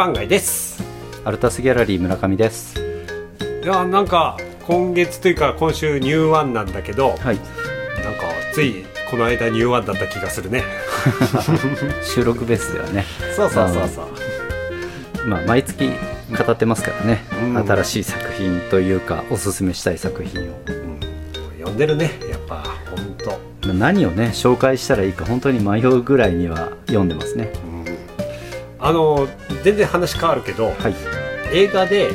番街です。アルタスギャラリー村上です。いやなんか今月というか今週ニューワンなんだけど、はい。なんかついこの間ニューワンだった気がするね。収録ベースではね。そうそうそうそう。まあ毎月語ってますからね、うん。新しい作品というかおすすめしたい作品を。うん。読んでるね。やっぱ本当まあ何をね紹介したらいいか本当に迷うぐらいには読んでますね。うんあの全然話変わるけど、はい。映画で、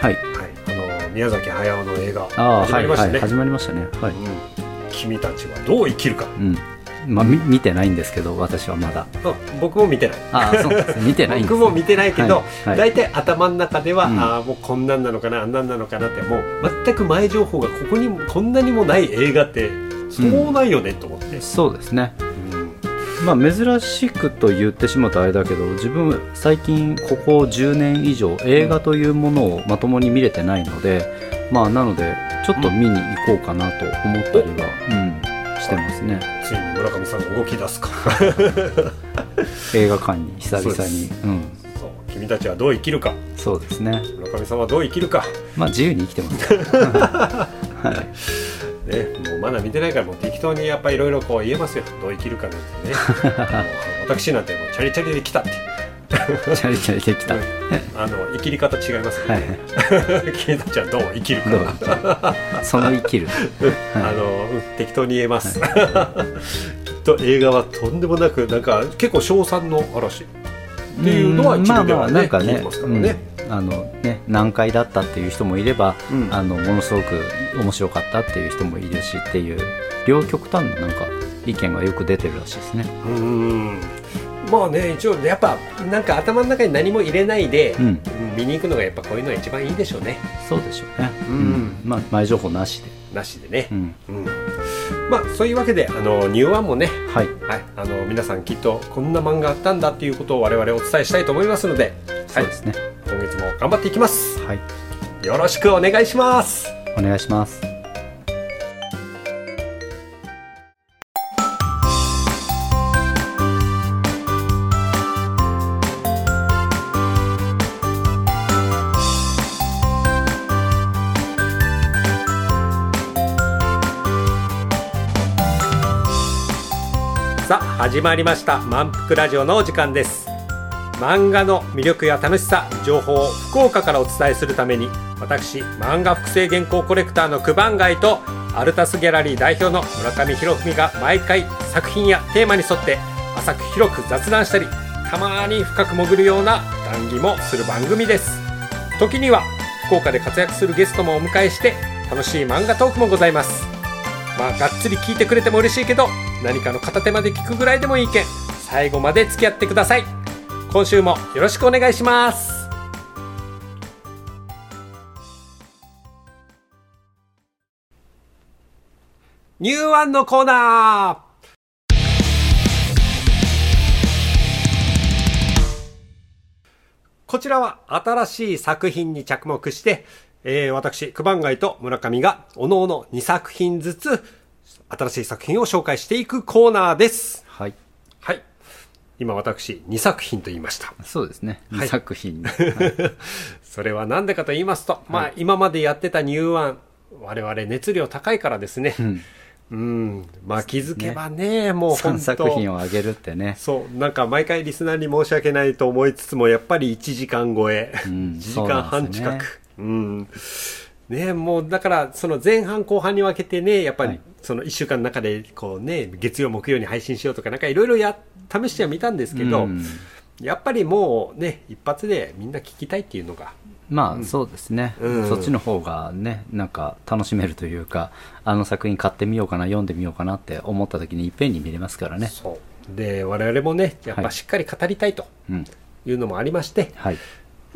はい、はいあの宮崎駿の映画ああ始まりましたね、はいはい始まりましたね。はい、うん。君たちはどう生きるか。うん。まあみ見てないんですけど私はまだ。あ僕も見てない。ああそうです。見てないんです僕も見てないけど、はいはい。大体頭の中では、うん。ああもうこんなんなのかなあんなんなのかなってもう全く前情報がここにもこんなにもない映画ってそうないよねと思って、そうですね。うんまあ珍しくと言ってしまうとあれだけど自分最近ここ10年以上映画というものをまともに見れてないのでまあなのでちょっと見に行こうかなと思ったりは、うん、してますね。ついに村上さんが動き出すか。映画館に久々そうにうん。そう君たちはどう生きるか。そうですね。村上さんはどう生きるか。まあ自由に生きてます。か らはいねもうまだ見てないからもう適当にやっぱいろいろこう言えますよ。どう生きるかなんてね。私なんてもうチャリチャリで来たって。チャリチャリできた。うんあの生きり方違いますよはね。い、君たちはどう生きるか。その生きる。あのうん適当に言えます、きっと映画はとんでもなくなんか結構称賛の嵐。っていうのは一部ではねまあまあなんかね聞いてますからね。うんあのね難解だったっていう人もいれば、うん。あのものすごく面白かったっていう人もいるしっていう両極端ななんか意見がよく出てるらしいですね。うんまあね一応やっぱなんか頭の中に何も入れないで、うん、うん見に行くのがやっぱこういうのが一番いいでしょうね。そうでしょうね。うん。まあ前情報なしで。なしでね。う、ん、うん。まあそういうわけであのニューワンもね。はい、はい、あの皆さんきっとこんな漫画あったんだっていうことを我々お伝えしたいと思いますので、はいそうで、すね。今月も頑張っていきます。はい、よろしくお願いします。お願いします。さあ始まりました。満腹ラジオのお時間です漫画の魅力や楽しさ情報を福岡からお伝えするために私漫画複製原稿コレクターの九番街とアルタスギャラリー代表の村上博文が毎回作品やテーマに沿って浅く広く雑談したりたまに深く潜るような談義もする番組です。時には福岡で活躍するゲストもお迎えして楽しい漫画トークもございます。まあがっつり聞いてくれても嬉しいけど何かの片手まで聞くぐらいでもいいけん最後まで付き合ってください。今週もよろしくお願いしますニューワンのコーナーこちらは新しい作品に着目して、えー、私、九番街と村上が、おのおの2作品ずつ、新しい作品を紹介していくコーナーです。はい、はい。今私、2作品と言いました。そうですね。はい二作品。それは何でかと言いますと、まあ、今までやってたニューワン、我々熱量高いからですね。うん、うん。まあ、気づけばね、もう本三当作品をあげるってね。そう、なんか毎回リスナーに申し訳ないと思いつつも、やっぱり1時間超え、うん1時間半近そうなんでく。うん。ねもうだから、その前半後半に分けてね、やっぱりはいその1週間の中で、こうね、月曜木曜に配信しようとか、なんかいろいろや、試してはみたんですけど、うん。やっぱりもうね、一発でみんな聞きたいっていうのが、まあそうですね、うん。そっちの方がねなんか楽しめるというかあの作品買ってみようかな読んでみようかなって思った時にいっぺんに見れますからね。そう。で、我々もね、やっぱしっかり語りたいとうん。いうのもありまして、はい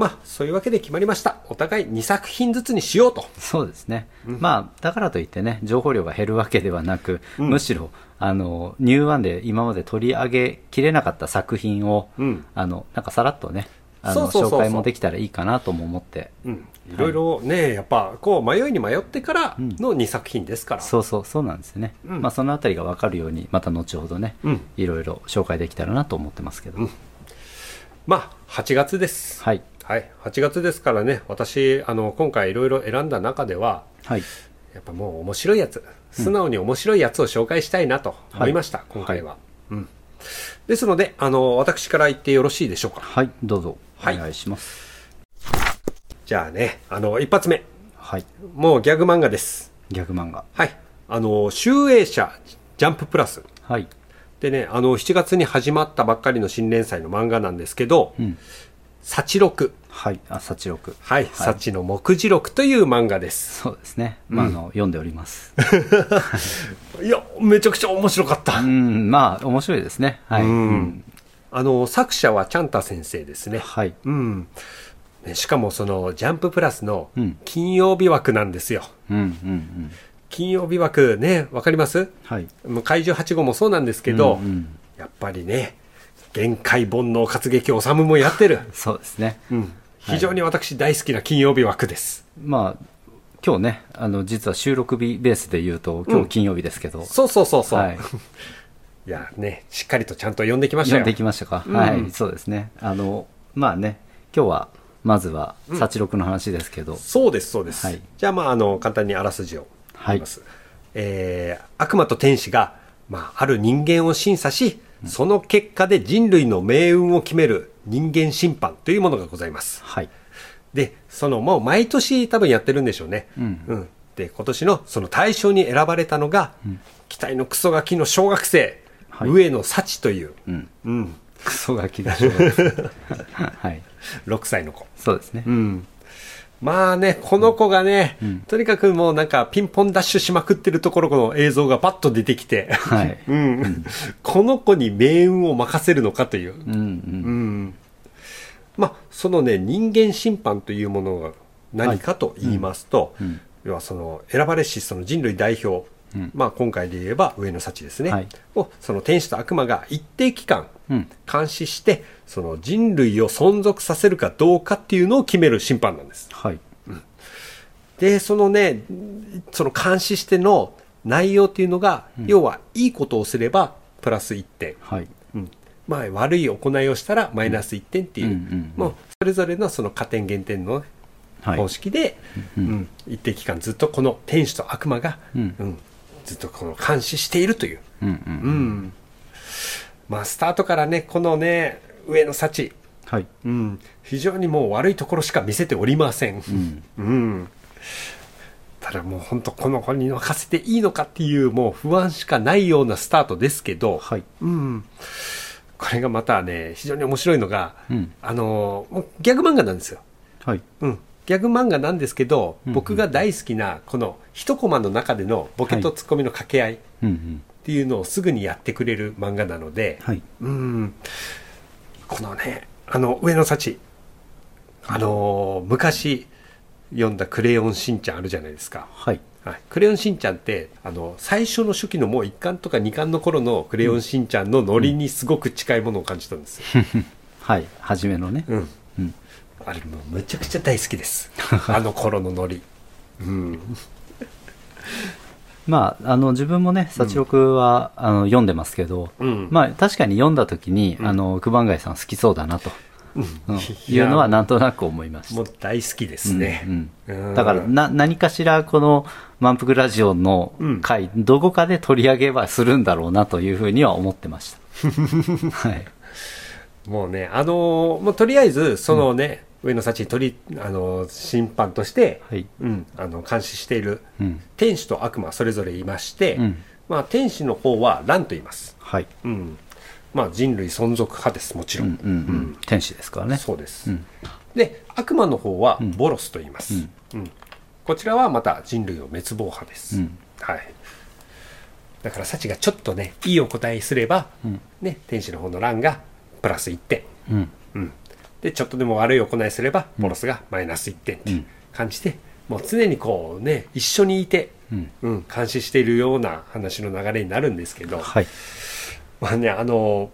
まあ、そういうわけで決まりました。お互い2作品ずつにしようと。そうですね、まあだからといってね情報量が減るわけではなく、うん。むしろあのニューワンで今まで取り上げきれなかった作品を、うん。あのなんかさらっとねあの紹介もできたらいいかなとも思って。うん。いろいろね、やっぱ、こう、迷いに迷ってからの2作品ですから。そうそうそうなんですね、うん。まあそのあたりが分かるようにまた後ほどね、うん。いろいろ紹介できたらなと思ってますけど、うん。まあ8月です。はいはい。8月ですからね私あの今回いろいろ選んだ中でははい。やっぱもう面白いやつ素直に面白いやつを紹介したいなと思いました、今回は、うん。ですのであの私から言ってよろしいでしょうか？はい。どうぞ。おはい。願いします。じゃあねあの一発目。はい。もうギャグ漫画です。ギャグ漫画。はい。あの集英社ジャンププラス。はい。でねあの7月に始まったばっかりの新連載の漫画なんですけどうん「幸録はい。あ幸六」はい「幸の目次録」という漫画です。そうですね。まあ、あの読んでおります。いやめちゃくちゃ面白かった、うんまあ面白いですね。はい、うん。あの作者はチャンタ先生ですね。はい。うん。ねしかもそのジャンププラスのうん。金曜日枠なんですよ、うんうんうん。金曜日枠ねわかります？はい。もう怪獣8号もそうなんですけど、うんうん。やっぱりね限界煩悩活劇治もやってる、そうですね。うん、非常に私大好きな金曜日枠です、まあ今日ねあの実は収録日ベースで言うと今日金曜日ですけど、そうそうそうそう、はい。い、やねしっかりとちゃんと読んできましたよ。読んできましたか、うん。はいそうですね。あのまあね今日はまずは幸六の話ですけど、そうですそうです、はい。じゃあまああの簡単にあらすじを言います、えー悪魔と天使が、まあ、ある人間を審査し、その結果で人類の命運を決める人間審判というものがございます。はい。でそのもう毎年多分やってるんでしょうね、うん。で今年のその大賞に選ばれたのが、期待のクソガキの小学生、はい。上野幸という、うん。うん、クソガキでしょうはい。6歳の子。そうですね、うん。まあね、この子がね、うん。とにかくもうなんかピンポンダッシュしまくってるところの映像がパッと出てきて、はい。うん、この子に命運を任せるのかという。うんうん。うん。まあ、そのね、人間審判というものが何かと言いますと、うんうん。要はその選ばれしその人類代表、うん。まあ今回で言えば上野幸ですね、はい。をその天使と悪魔が一定期間うん。監視してその人類を存続させるかどうかっていうのを決める審判なんです。はい。でそのねその監視しての内容っていうのが、要はいいことをすればプラス1点、はい。うん。まあ、悪い行いをしたらマイナス1点っていう、うんうんうんもうそれぞれのその加点減点のはい。方式で、ううん。ん。一定期間ずっとこの天使と悪魔が、うん。うんずっとこの監視しているという、うんうんうん。まあ、スタートからねこのね上の幸、はい。うん、非常にもう悪いところしか見せておりません、うん。うん、ただもう本当この子に任せていいのかっていうもう不安しかないようなスタートですけど、はい。うん、これがまたね非常に面白いのが、うん。あのギャグ漫画なんですよ、はい。うん、ギャグ漫画なんですけど、うん僕が大好きなこの一コマの中でのボケとツッコミの掛け合いっうんうん。ていうのをすぐにやってくれる漫画なので、はい。うん。このねあの上野幸あの昔読んだ「クレヨンしんちゃん」あるじゃないですか、はい。はい、クレヨンしんちゃんってあの最初の初期のもう1巻とか2巻の頃のクレヨンしんちゃんのノリにすごく近いものを感じたんですよ、はい。初めのね。うん、うんあれもうむちゃくちゃ大好きです。あの頃のノリ。うん。まああの自分もね幸六は、あの読んでますけど、うん。まあ確かに読んだ時に、あの九番街さん好きそうだなと、うん。うん。いうのはなんとなく思いました。もう大好きですね、うんうん。だからな何かしらこの「満腹ラジオ」の回、どこかで取り上げはするんだろうなというふうには思ってました。はい。もうねあのーもうとりあえずそのね、上野幸取りあのー審判として、はい。うん、あの監視しているうん。天使と悪魔それぞれいまして、うん。まあ、天使の方は乱と言います、はい。うん。まあ、人類存続派ですもちろん、うんうんうん。天使ですからね。そうです、うん。で悪魔の方はん。ボロスと言います、うん。こちらはまた人類の滅亡派です、うん。はい。だから幸がちょっとねいいお答えすれば、うん。ね、天使の方の乱がプラス1点、うん。うん、でちょっとでも悪い行いすればボロスがマイナス1点っていう感じで、もう常にこうね一緒にいて、うん。うん、監視しているような話の流れになるんですけど、はい。まあねあの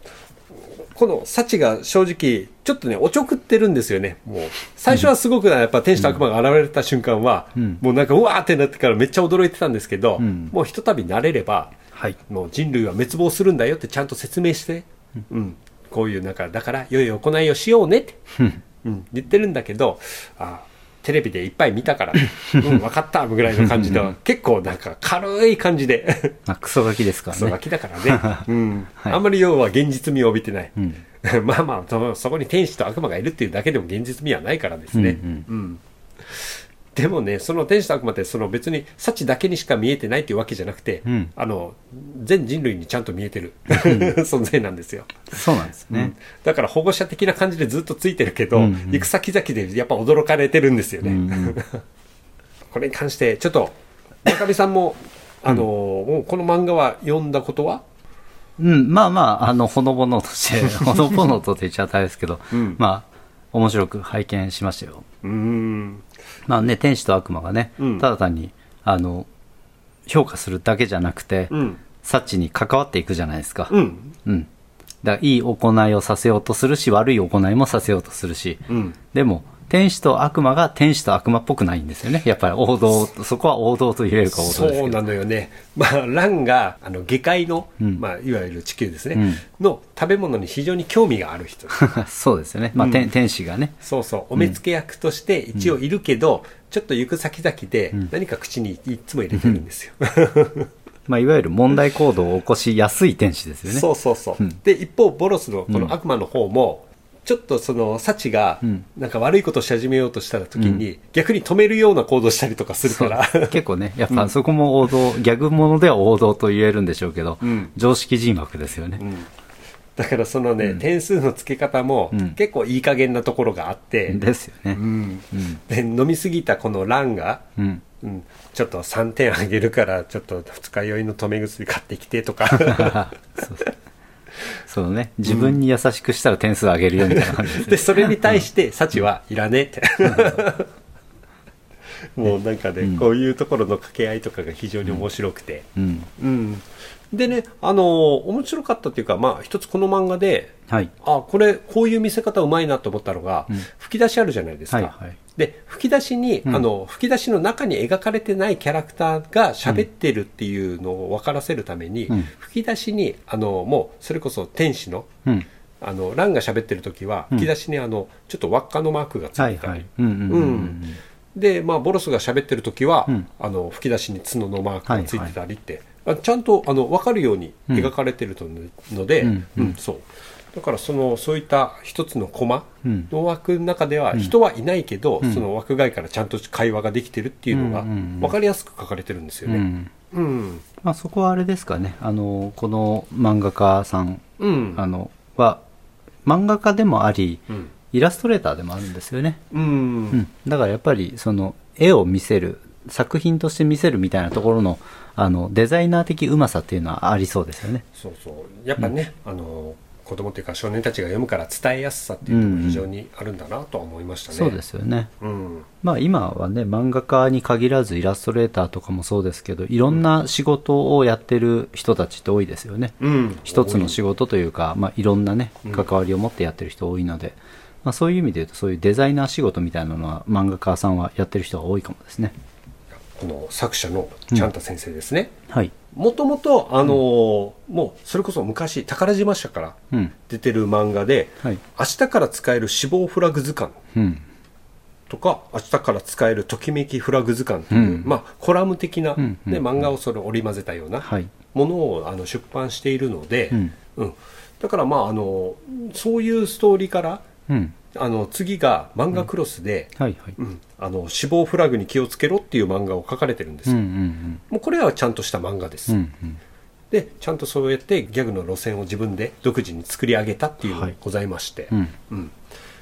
この幸が正直ちょっとねおちょくってるんですよね。もう最初はすごくやっぱ天使と悪魔が現れた瞬間は、うん。もうなんかうわーってなってからめっちゃ驚いてたんですけど、うん。もうひとたび慣れればはい。もう人類は滅亡するんだよってちゃんと説明して、うんこういうなんかだから良い行いをしようねって、うん。うん、言ってるんだけどあテレビでいっぱい見たから、うん、分かったぐらいの感じで結構なんか軽い感じで。まあ、クソガキですからね。クソガキだからね、うん。はい。あんまり要は現実味を帯びてない、うん。まあまあそそこに天使と悪魔がいるっていうだけでも現実味はないからですね、うん。うんでもねその天使と悪魔ってその別に幸だけにしか見えてないっていうわけじゃなくて、うん。あの全人類にちゃんと見えてる。存在なんですよ、そうなんですね。うん。だから保護者的な感じでずっとついてるけど、うんうん。行く先々でやっぱ驚かれてるんですよね、うんうん。これに関してちょっと中見さんもあの、もうこの漫画は読んだことは？うん、まあまあ、あの、ほのぼのとして、ほのぼのとって言っちゃったんですけど、うん。まあ、面白く拝見しましたよ。うーんまあね、天使と悪魔がね、うん。ただ単に、あの、評価するだけじゃなくて、うん。サッチに関わっていくじゃないですか。うん。うん。だから、いい行いをさせようとするし、悪い行いもさせようとするし、うん。でも、天使と悪魔が天使と悪魔っぽくないんですよね。やっぱり王道、そこは王道と言えるか王道ですけど。そうなのよね。まあ、ランが、あの、下界の、うんまあ、いわゆる地球ですね、うんの食べ物に非常に興味がある人。そうですよね。まあ、うん天天使がね。そうそう、お目付け役として一応いるけど、ちょっと行く先々でん何か口にいつも入れてるんですよ。まあ、いわゆる問題行動を起こしやすい天使ですよね。そうそうそう。うんで、一方、ボロスのこうんの悪魔の方も、ちょっとその、サチがうん、なんか悪いことをし始めようとした時に、逆に止めるような行動したりとかするから、結構ね、やっぱそこも王道、ギャグものでは王道と言えるんでしょうけど、うん。常識人枠ですよね。うん。だからそのね、うん。点数の付け方もうん。結構いい加減なところがあって、ですよね。うん。うん。で飲みすぎたこのランが、うん。うん、ちょっと3点あげるからちょっと二日酔いの止め薬買ってきてとか。そうそう ね。自分に優しくしたら点数上げるよみたいな感じですね。でそれに対してサチはいらねえってもうなんかね、うんこういうところの掛け合いとかが非常に面白くて、うん。うんでねあのー面白かったっていうかまあ一つこの漫画ではい。あこれこういう見せ方うまいなと思ったのが、うん吹き出しあるじゃないですか、はいはいで吹き出しに、うん。あの吹き出しの中に描かれてないキャラクターが喋ってるっていうのを分からせるために、うん。吹き出しにあのもうそれこそ天使のうん。あのランが喋ってる時はうん。吹き出しにあのちょっと輪っかのマークがついてたり。で、まあ、ボロスが喋ってる時は、うん。あの吹き出しに角のマークがついてたりって、あちゃんとあの分かるように描かれてるとので、うんそうだからそのそういった一つのコマうん。の枠の中では人はいないけど、うん。その枠外からちゃんと会話ができてるっていうのが分かりやすく書かれてるんですよね。うん。うん。まあそこはあれですかね。あの、この漫画家さん、うん。あの、は、漫画家でもあり、うん。イラストレーターでもあるんですよね。うん。うん、だからやっぱりその絵を見せる作品として見せるみたいなところのあのデザイナー的うまさっていうのはありそうですよね。そうそう。やっぱね、あの子供っていうか少年たちが読むから伝えやすさっていうのも非常にあるんだなとは思いましたね。そうですよね。うんまあ今はね漫画家に限らずイラストレーターとかもそうですけどいろんな仕事をやってる人たちって多いですよね。うん、一つの仕事というか、まあ、いろんなねうん関わりを持ってやってる人多いので、まあ、そういう意味で言うとそういうデザイナー仕事みたいなのは漫画家さんはやってる人が多いかもですね。この作者のちゃんた先生ですね。はい。もともと、あのーもうそれこそ昔宝島社からうん。出てる漫画で、はい。明日から使える死亡フラグ図鑑うん。とか、明日から使えるときめきフラグ図鑑という、うんまあ、コラム的な、うんうんで漫画をそれ織り交ぜたようなはい。ものをあの出版しているので、うん。うんだからまああのそういうストーリーからうん。あの次が漫画クロスで、はいはい。うんあの死亡フラグに気をつけろっていう漫画を書かれてるんですうんよ、うんもうこれはちゃんとした漫画です、うん。うんうん。でちゃんとそうやってギャグの路線を自分で独自に作り上げたっていうのがございまして、うん。うん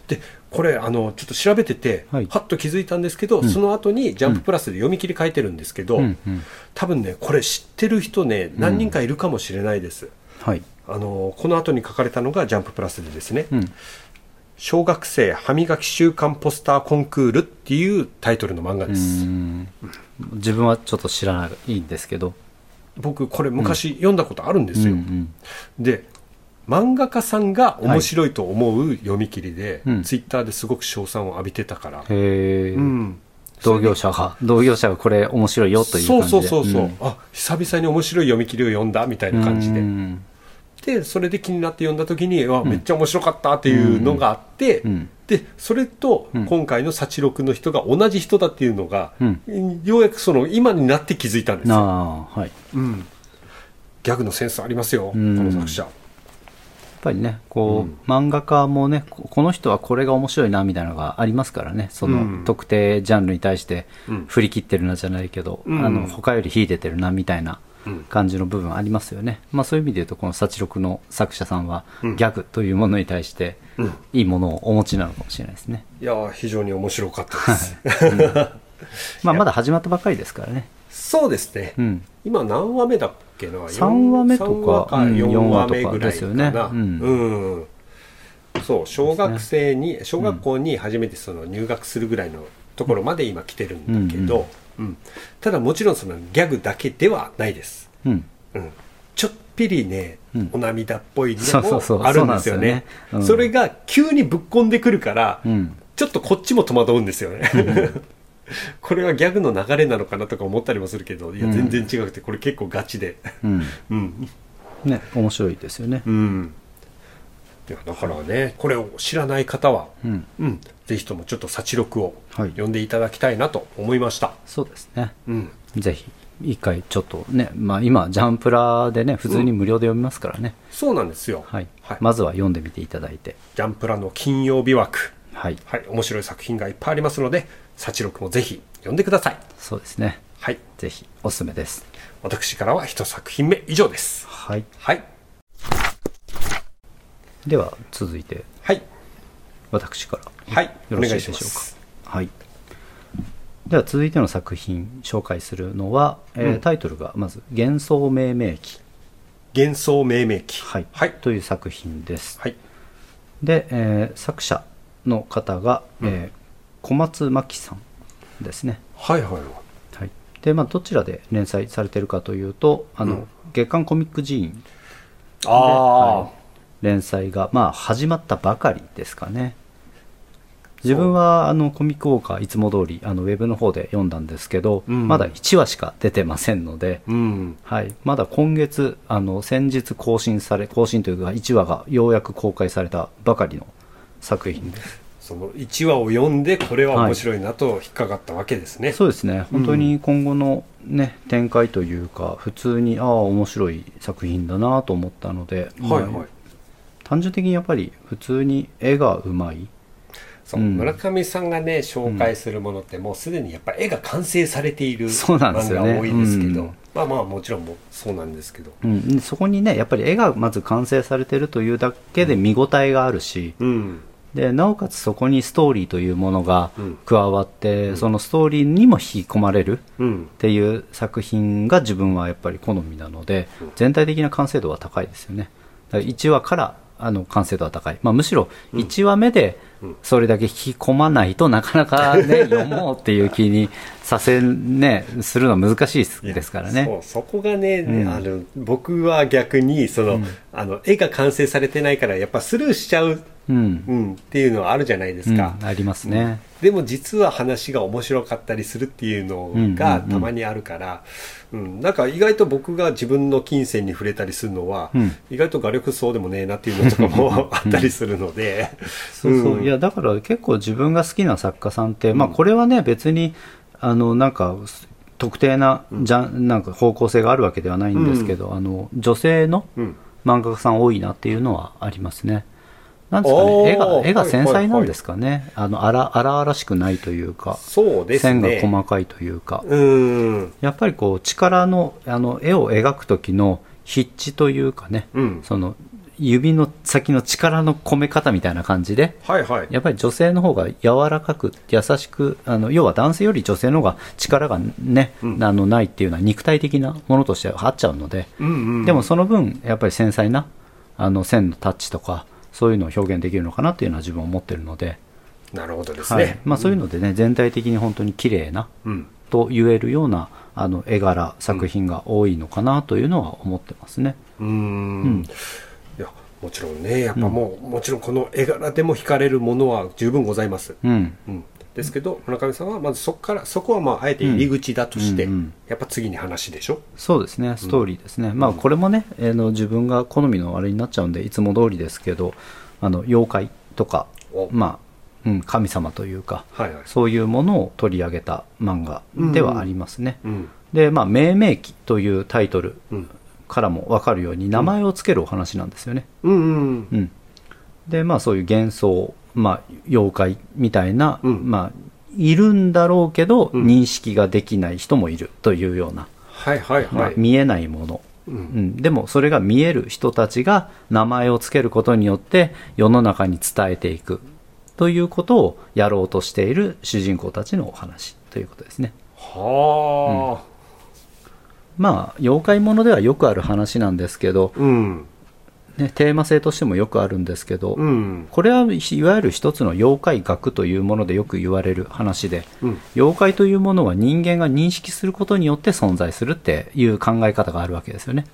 でこれあのちょっと調べてて、はいはっと気づいたんですけど、んその後に「ジャンププラス」で読み切り書いてるんですけど、うんうん。多分ねこれ知ってる人ね何人かいるかもしれないです、はい。あのこの後に書かれたのが「ジャンププラス」でですね、うん。小学生歯磨き週間ポスターコンクールっていうタイトルの漫画うです、ん。自分はちょっと知らないんですけど。僕これ昔読んだことあるんですよ、うんうん。で漫画家さんが面白いと思う読み切りで、うん。ツイッターですごく称賛を浴びてたから、うん。同業者が、同業者がこれ面白いよという感じで。そうそうそうそう、ん。あ久々に面白い読み切りを読んだみたいな感じで、うんでそれで気になって読んだ時に、わめっちゃ面白かったっていうのがあって、うん。でそれとうん。今回の幸六の人が同じ人だっていうのが、うん。ようやくその今になって気づいたんですよ、はい。うん、ギャグのセンスありますよ、うん。この作者。やっぱりねこう、漫画家もねここの人はこれが面白いなみたいなのがありますからね。その、うん。特定ジャンルに対してうん。振り切ってるなじゃないけど、うん。あの他より秀でてるなみたいなうん感じの部分ありますよね、まあ、そういう意味で言うとこの「幸六」の作者さんはギうん。ャグというものに対してうん。いいものをお持ちなのかもしれないですね、いやー非常に面白かったです、まあ、まだ始まったばかりですからね、そうですね、うん、今何話目だっけな？三話目とか三話かうん4四話話目とかぐらいですよね。うん。うん。そう小学生に、小学校に初めてその入学するぐらいのところまで今来てるんだけど、うん。ただもちろんそのギャグだけではないです、うん、うん、ちょっぴりね、うん。お涙っぽいのもあるんですよね。それが急にぶっこんでくるから、うん。ちょっとこっちも戸惑うんですよね。これはギャグの流れなのかなとか思ったりもするけど、いや、うん。全然違くて、これ結構ガチで。うん。うん。ね、面白いですよね、うん。いや、だからね、これを知らない方は、うん、うん、ぜひともちょっと幸録をはい読んでいただきたいなと思いました。そうですねうん。ぜひ一回ちょっとね、まあ、今ジャンプラでね普通に無料で読みますからね、そうなんですよ。はいはい。まずは読んでみていただいてジャンプラの金曜日枠。はいはい。面白い作品がいっぱいありますので、幸録もぜひ読んでください。そうですねはい。ぜひおすすめです私からは一作品目以上です。はいはい。では続いてはい。私からはい。よろしいでしょうす。かはい。では続いての作品紹介するのは、えーうん。タイトルがまず「幻想命名記。幻想命名記。」はい。はい。という作品です。はい。で、えー作者の方が、うん。えー小松真希さんですね。はいはいはい。はい、でまあどちらで連載されてるかというとあの、うん。月刊コミックジーンでああ、はい。連載が、まあ、始まったばかりですかね自分はあのコミックウォーカーいつも通りあのウェブの方で読んだんですけど、うんまだ1話しか出てませんので、うん。はい、まだ今月あの先日更新され更新というか1話がようやく公開されたばかりの作品ですその1話を読んで、これは面白いなと引っかかったわけですね。そうですね本当に今後の、ね展開というか普通にああ面白い作品だなと思ったので、まあはいはい。単純的にやっぱり普通に絵がうまいそう、うん。村上さんがね、紹介するものってもうすでにやっぱ絵が完成されている漫画多いですけど、うん。まあまあもちろんもうそうなんですけど。うん、そこにねやっぱり絵がまず完成されてるというだけで見応えがあるし、うん。でなおかつそこにストーリーというものがうん。加わって、そのストーリーにも引き込まれるうん。っ。ていう作品が自分はやっぱり好みなのでうん。全体的な完成度は高いですよね。だから1話からあの完成度は高い、まあ、むしろ1話目でうん。それだけ引き込まないとなかなか、ね、読もうっていう気にさせ、ね、するのは難しいですからね。そうそこがね、うん。あの僕は逆にその、うん。あの絵が完成されてないからやっぱスルーしちゃう、うん。うん、っていうのはあるじゃないですか、うん。ありますね、でも実は話が面白かったりするっていうのがうんうんうん。たまにあるから、うん。なんか意外と僕が自分の金銭に触れたりするのは、うん。意外と画力そうでもねえなっていうのとかもあったりするので、そうそう、ん。いやだから結構自分が好きな作家さんって、まあこれはね別にあのなんか特定なじゃんなんか方向性があるわけではないんですけど、あの女性のうん。漫画家さん多いなっていうのはありますね。なんですかね絵が絵が繊はいはいはい細なんですかね、あの荒荒々しくないというか、そうです線がね。細かいというか、うん、やっぱりこう力のあの絵を描く時の筆致というかね、うん、その指の先の力の込め方みたいな感じで、はいはい。やっぱり女性の方が柔らかく優しくあの要は男性より女性の方が力がね、うん。あのないっていうのは肉体的なものとしてはあっちゃうので、うんうん、でもその分やっぱり繊細なあの線のタッチとかそういうのを表現できるのかなっていうのは自分は思ってるので、なるほどですはい。ね。まあ、そういうのでね全体的に本当に綺麗なうん、と言えるようなあの絵柄作品が多いのかなというのは思ってますね。うーん。うん。いやもちろんねやっぱもう、もちろんこの絵柄でも惹かれるものは十分ございます、うん、うん、ですけど村上さんはまずそこからそこはまああえて入り口だとして、うんうん。うんやっぱ次に話でしょ？そうですねストーリーですね、まあこれもね、えーの自分が好みのあれになっちゃうんでいつも通りですけどあの妖怪とかお。まあ、うん、神様というかはいはい。そういうものを取り上げた漫画ではありますね、うん。でまあ「命名記」というタイトルうん。からも分かるように名前を付けるお話なんですよね、うんうん。うん、でまあそういう幻想、まあ、妖怪みたいな、うん。まあいるんだろうけど、うん。認識ができない人もいるというような、はいはいまあはい、見えないもの、ううん。ん、でもそれが見える人たちが名前を付けることによって世の中に伝えていくということをやろうとしている主人公たちのお話ということですね。はあ。まあ妖怪ものではよくある話なんですけど、うんね、テーマ性としてもよくあるんですけど、うん。これはいわゆる一つの妖怪学というものでよく言われる話でうん。妖怪というものは人間が認識することによって存在するっていう考え方があるわけですよね、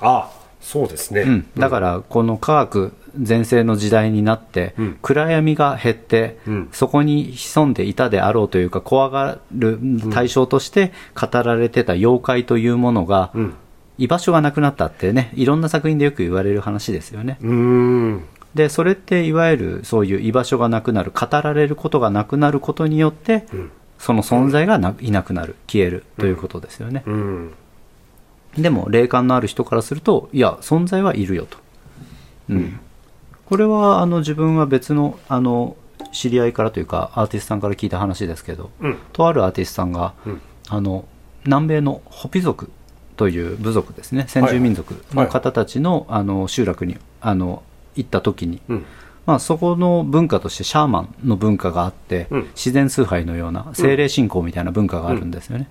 あそうですね、うん、だからこの科学全盛の時代になって、うん。暗闇が減って、うん。そこに潜んでいたであろうというか怖がる対象として語られてた妖怪というものが、うん居場所がなくなったってねいろんな作品でよく言われる話ですよね。でそれっていわゆるそういう居場所がなくなる語られることがなくなることによって、うん。その存在がないなくなる消えるということですよね、うん。でも霊感のある人からするといや存在はいるよと、うん。これはあの自分は別のあの知り合いからというかアーティストさんから聞いた話ですけど、うん。とあるアーティストさんが、うん。あの南米のホピ族という部族ですね。先住民族の方たちの,、あの集落にあの行った時に、うん。まあ、そこの文化としてシャーマンの文化があって、うん。自然崇拝のような精霊信仰みたいな文化があるんですよね。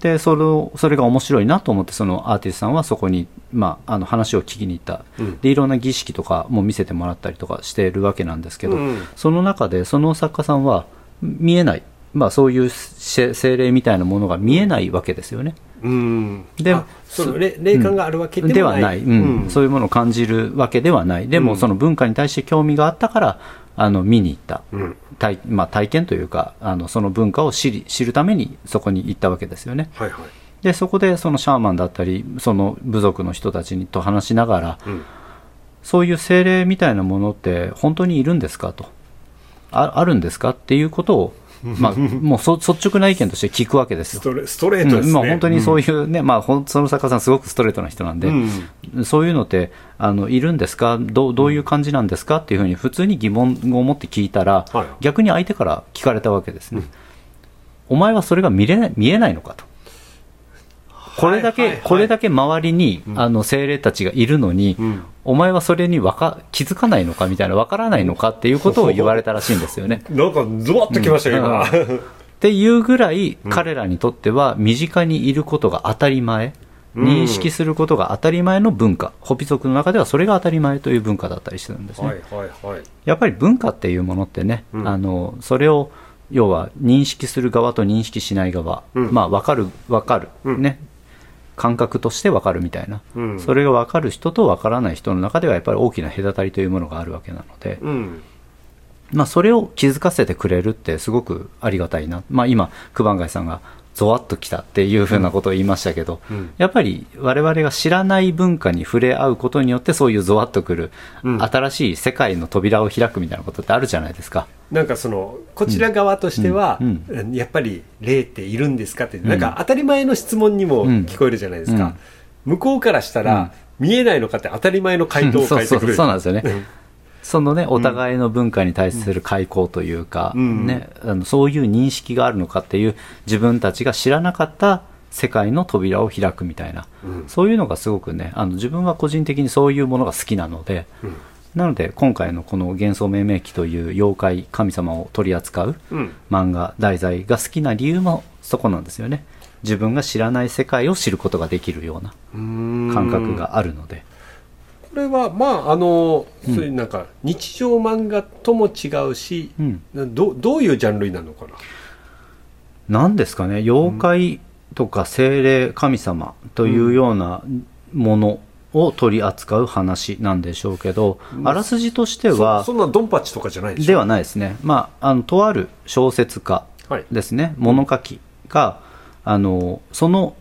でそれをそれが面白いなと思ってそのアーティストさんはそこに、まあ、あの話を聞きに行った、うん。でいろんな儀式とかも見せてもらったりとかしているわけなんですけど、うん。その中でその作家さんは見えない、まあ、そういうせ精霊みたいなものが見えないわけですよね。うん。であその霊霊感があるわけでではな、い。い、うん。そういうものを感じるわけではない。でも、うん。その文化に対して興味があったからあの見に行った。うん。体,、まあ、体験というかあのその文化を知り知るためにそこに行ったわけですよね。はいはい。でそこでそのシャーマンだったりその部族の人たちにと話しながらうん。そういう精霊みたいなものって本当にいるんですかと。ああるんですかっていうことを、まあ、もうそ率直な意見として聞くわけですよ。ストレストレートですね、うんまあ、本当にそういうね、まあ、ほんその作家さんすごくストレートな人なんで、うん。そういうのってあのいるんですか？どうどういう感じなんですか？っていうふうに普通に疑問を持って聞いたら、はい。逆に相手から聞かれたわけですね、お前はそれが見れない見えないのかとこれだけ、はいはい。はいこれだけ周りに、あの精霊たちがいるのに、うん。お前はそれにわか気づかないのかみたいなわからないのかっていうことを言われたらしいんですよね。なんかゾワッときましたけど、今っていうぐらい彼らにとっては身近にいることが当たり前、うん。認識することが当たり前の文化。ホピ族の中ではそれが当たり前という文化だったりするんですね、はいはいはい。やっぱり文化っていうものってね、うん。あのそれを要は認識する側と認識しない側、うん。まあ分かる分かる、うん。ね感覚として分かるみたいな、うん。それが分かる人と分からない人の中ではやっぱり大きな隔たりというものがあるわけなので、うん。まあ、それを気づかせてくれるってすごくありがたいな、まあ、今九番街さんがゾワッときたっていうふうなことを言いましたけど、うん。やっぱり我々が知らない文化に触れ合うことによってそういうゾワッとくる、うん。新しい世界の扉を開くみたいなことってあるじゃないですか。なんかそのこちら側としては、うん。うん。やっぱり霊っているんですかって、なんか当たり前の質問にも聞こえるじゃないですか、向こうからしたら、見えないのかって当たり前の回答を書いてくる、そうなんですよね。うんそのね、お互いの文化に対する開口というか、うん。ね、あのそういう認識があるのかっていう自分たちが知らなかった世界の扉を開くみたいな、うん。そういうのがすごくね、あの自分は個人的にそういうものが好きなので、うん。なので今回のこの幻想命名記という妖怪神様を取り扱ううん。漫画題材が好きな理由もそこなんですよね。自分が知らない世界を知ることができるような感覚があるので。これはまああの、そういうなんか日常漫画とも違うし、うん。どどういうジャンルになるのかな？なんですかね。妖怪とか精霊神様というようなものを取り扱う話なんでしょうけど、あらすじとしてはそそんなドンパチとかじゃないでしょ？ではないですね、まあ、あのとある小説家はい。ですね、物書きがあのその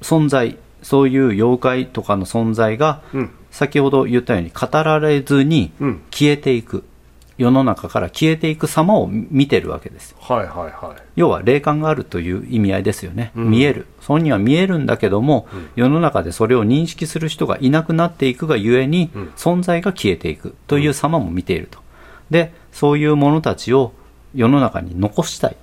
存在そういう妖怪とかの存在が、うん。先ほど言ったように語られずにうん。消えていく、世の中から消えていく様を見てるわけです。はいはいはい。要は霊感があるという意味合いですよね、うん。見える。本には見えるんだけども、世の中でそれを認識する人がいなくなっていくがゆえに、うん。存在が消えていく。という様も見ていると。でそういう者たちを世の中に残したい。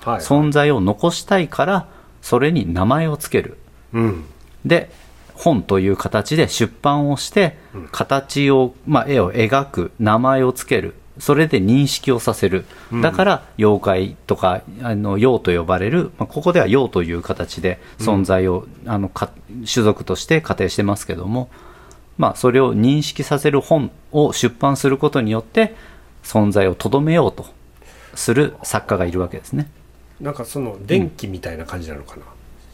はい存在を残したいからそれに名前をつける。うんで本という形で出版をしてうん。形を、まあ、絵を描く名前をつける。それで認識をさせる。うん。だから妖怪とかあの妖と呼ばれる、まあ、ここでは妖という形で存在を、あのか種族として仮定してますけども、まあ、それを認識させる本を出版することによって存在をとどめようとする作家がいるわけですね。なんかその電気みたいな感じなのかな、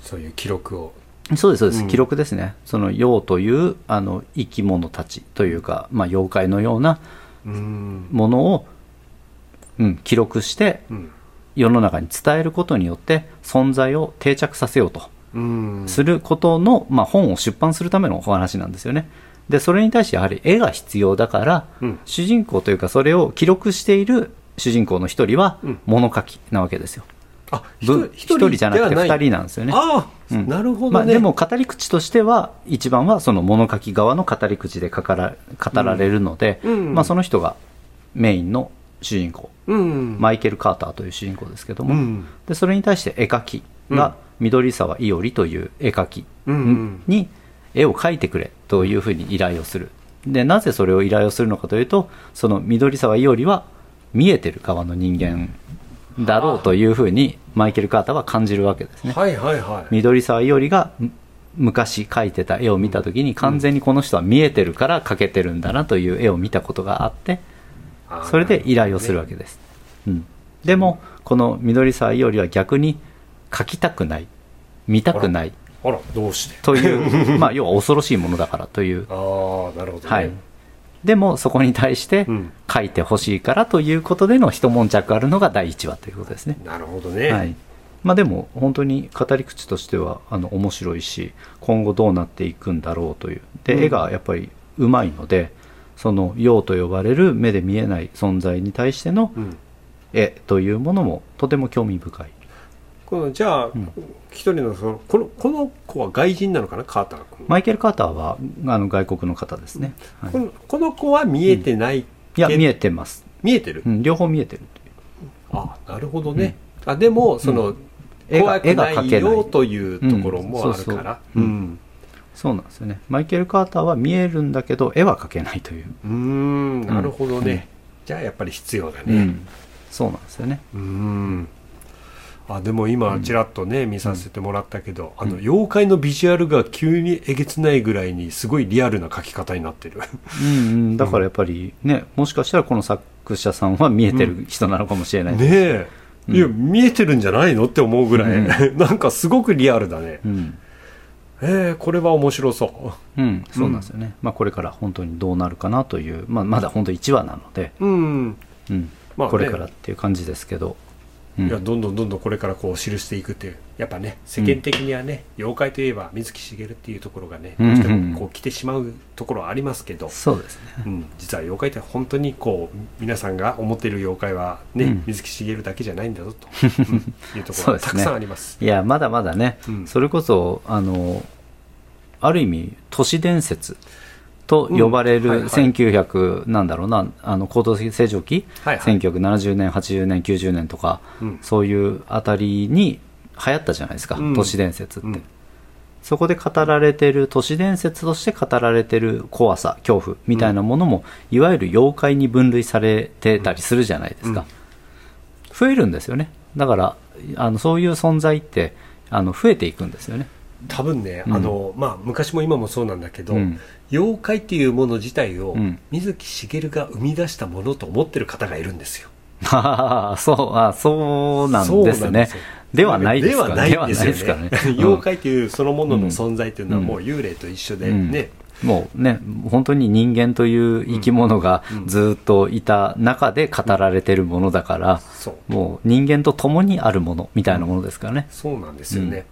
そういう記録をそうですそうです、うん。記録ですね。その妖というあの生き物たちというか、まあ、妖怪のようなうん。ものを、うん、記録してうん。世の中に伝えることによって存在を定着させようとうん。することの、まあ、本を出版するためのお話なんですよね。でそれに対してやはり絵が必要だから、うん。主人公というかそれを記録している主人公の一人はうん。物書きなわけですよあぶ一人じゃなくて二人なんですよね。ああ、うん。なるほどね、まあ、でも語り口としては一番はその物書き側の語り口で語ら語られるので、うん。うん。まあ、その人がメインの主人公。うん。マイケル・カーターという主人公ですけども、うん。でそれに対して絵描きが緑沢伊織という絵描きに絵を描いてくれというふうに依頼をする。でなぜそれを依頼をするのかというとその緑沢伊織は見えてる側の人間だろうというふうにマイケル・カーターは感じるわけですね。はいはいはい。緑沢伊織がむ昔描いてた絵を見た時に完全にこの人は見えてるから描けてるんだなという絵を見たことがあってそれで依頼をするわけです、うん、でもこの緑沢伊織は逆に描きたくない見たくないあらどうして？というまあ要は恐ろしいものだからという。ああなるほどね、はいでもそこに対してうん。書いてほしいからということでの一悶着あるのが第1話ということですね。なるほどね、はい。まあ、でも本当に語り口としてはあの面白いし今後どうなっていくんだろうという。で、うん。絵がやっぱりうまいのでその陽と呼ばれる目で見えない存在に対してのうん。絵というものもとても興味深いこのじゃあん。一、人のそのこのこの子は外人なのかな？カーター君、マイケル・カーターはあの外国の方ですね、はいこのこの子は見えてない、いや見ええてます、見えてる、うん、両方見えてるという。あなるほどね、あでもその、絵が怖くない絵が描けないよというところもあるから。うんそうそううん。そうなんですよね。マイケル・カーターは見えるんだけど絵は描けないという、うーん。なるほどね、うん。じゃあやっぱり必要だね。うん、そうなんですよね。うーんあでも今ちらっとね、見させてもらったけど、あの妖怪のビジュアルが急にえげつないぐらいにすごいリアルな描き方になってる。うんうん、だからやっぱりね、もしかしたらこの作者さんは見えてる人なのかもしれないです、ねえ、いや見えてるんじゃないのって思うぐらい、なんかすごくリアルだね、うん。えー、これは面白そう。うん、そうなんですよね、まあ、これから本当にどうなるかなという、まあ、まだ本当1話なので、うん、うん。まあね。これからっていう感じですけど、どんどんどんどんこれからこう記していくっていう。やっぱね世間的にはね、妖怪といえば水木しげるっていうところがねどうしてもこう来てしまうところはありますけど、そうですね。うん、実は妖怪って本当にこう皆さんが思っている妖怪はね、うん。水木しげるだけじゃないんだぞと、うん。いうところがたくさんあります。いやまだまだね、うん。それこそあのある意味都市伝説と呼ばれるうん。はいはい。1900、なんだろうなあの高度成長期、はいはい。1970年80年90年とか、うん。そういうあたりに流行ったじゃないですか、うん。都市伝説って、うん。そこで語られてる都市伝説として語られてる怖さ恐怖みたいなものも、いわゆる妖怪に分類されてたりするじゃないですか、増えるんですよね。だからあのそういう存在ってあの増えていくんですよね多分ね、うん。あのまあ、昔も今もそうなんだけど、うん。妖怪っていうもの自体をうん。水木しげるが生み出したものと思ってる方がいるんですよ。ああそうあそうなんですね。ではないですかではないんですよね。ではないですからね妖怪っていうそのものうんの存在っていうのはうん。もう幽霊と一緒でうん。ね、もうね、本当に人間という生き物がずっといた中で語られてるものだから、そう。もう人間と共にあるものみたいなものですからね。そうなんですよね、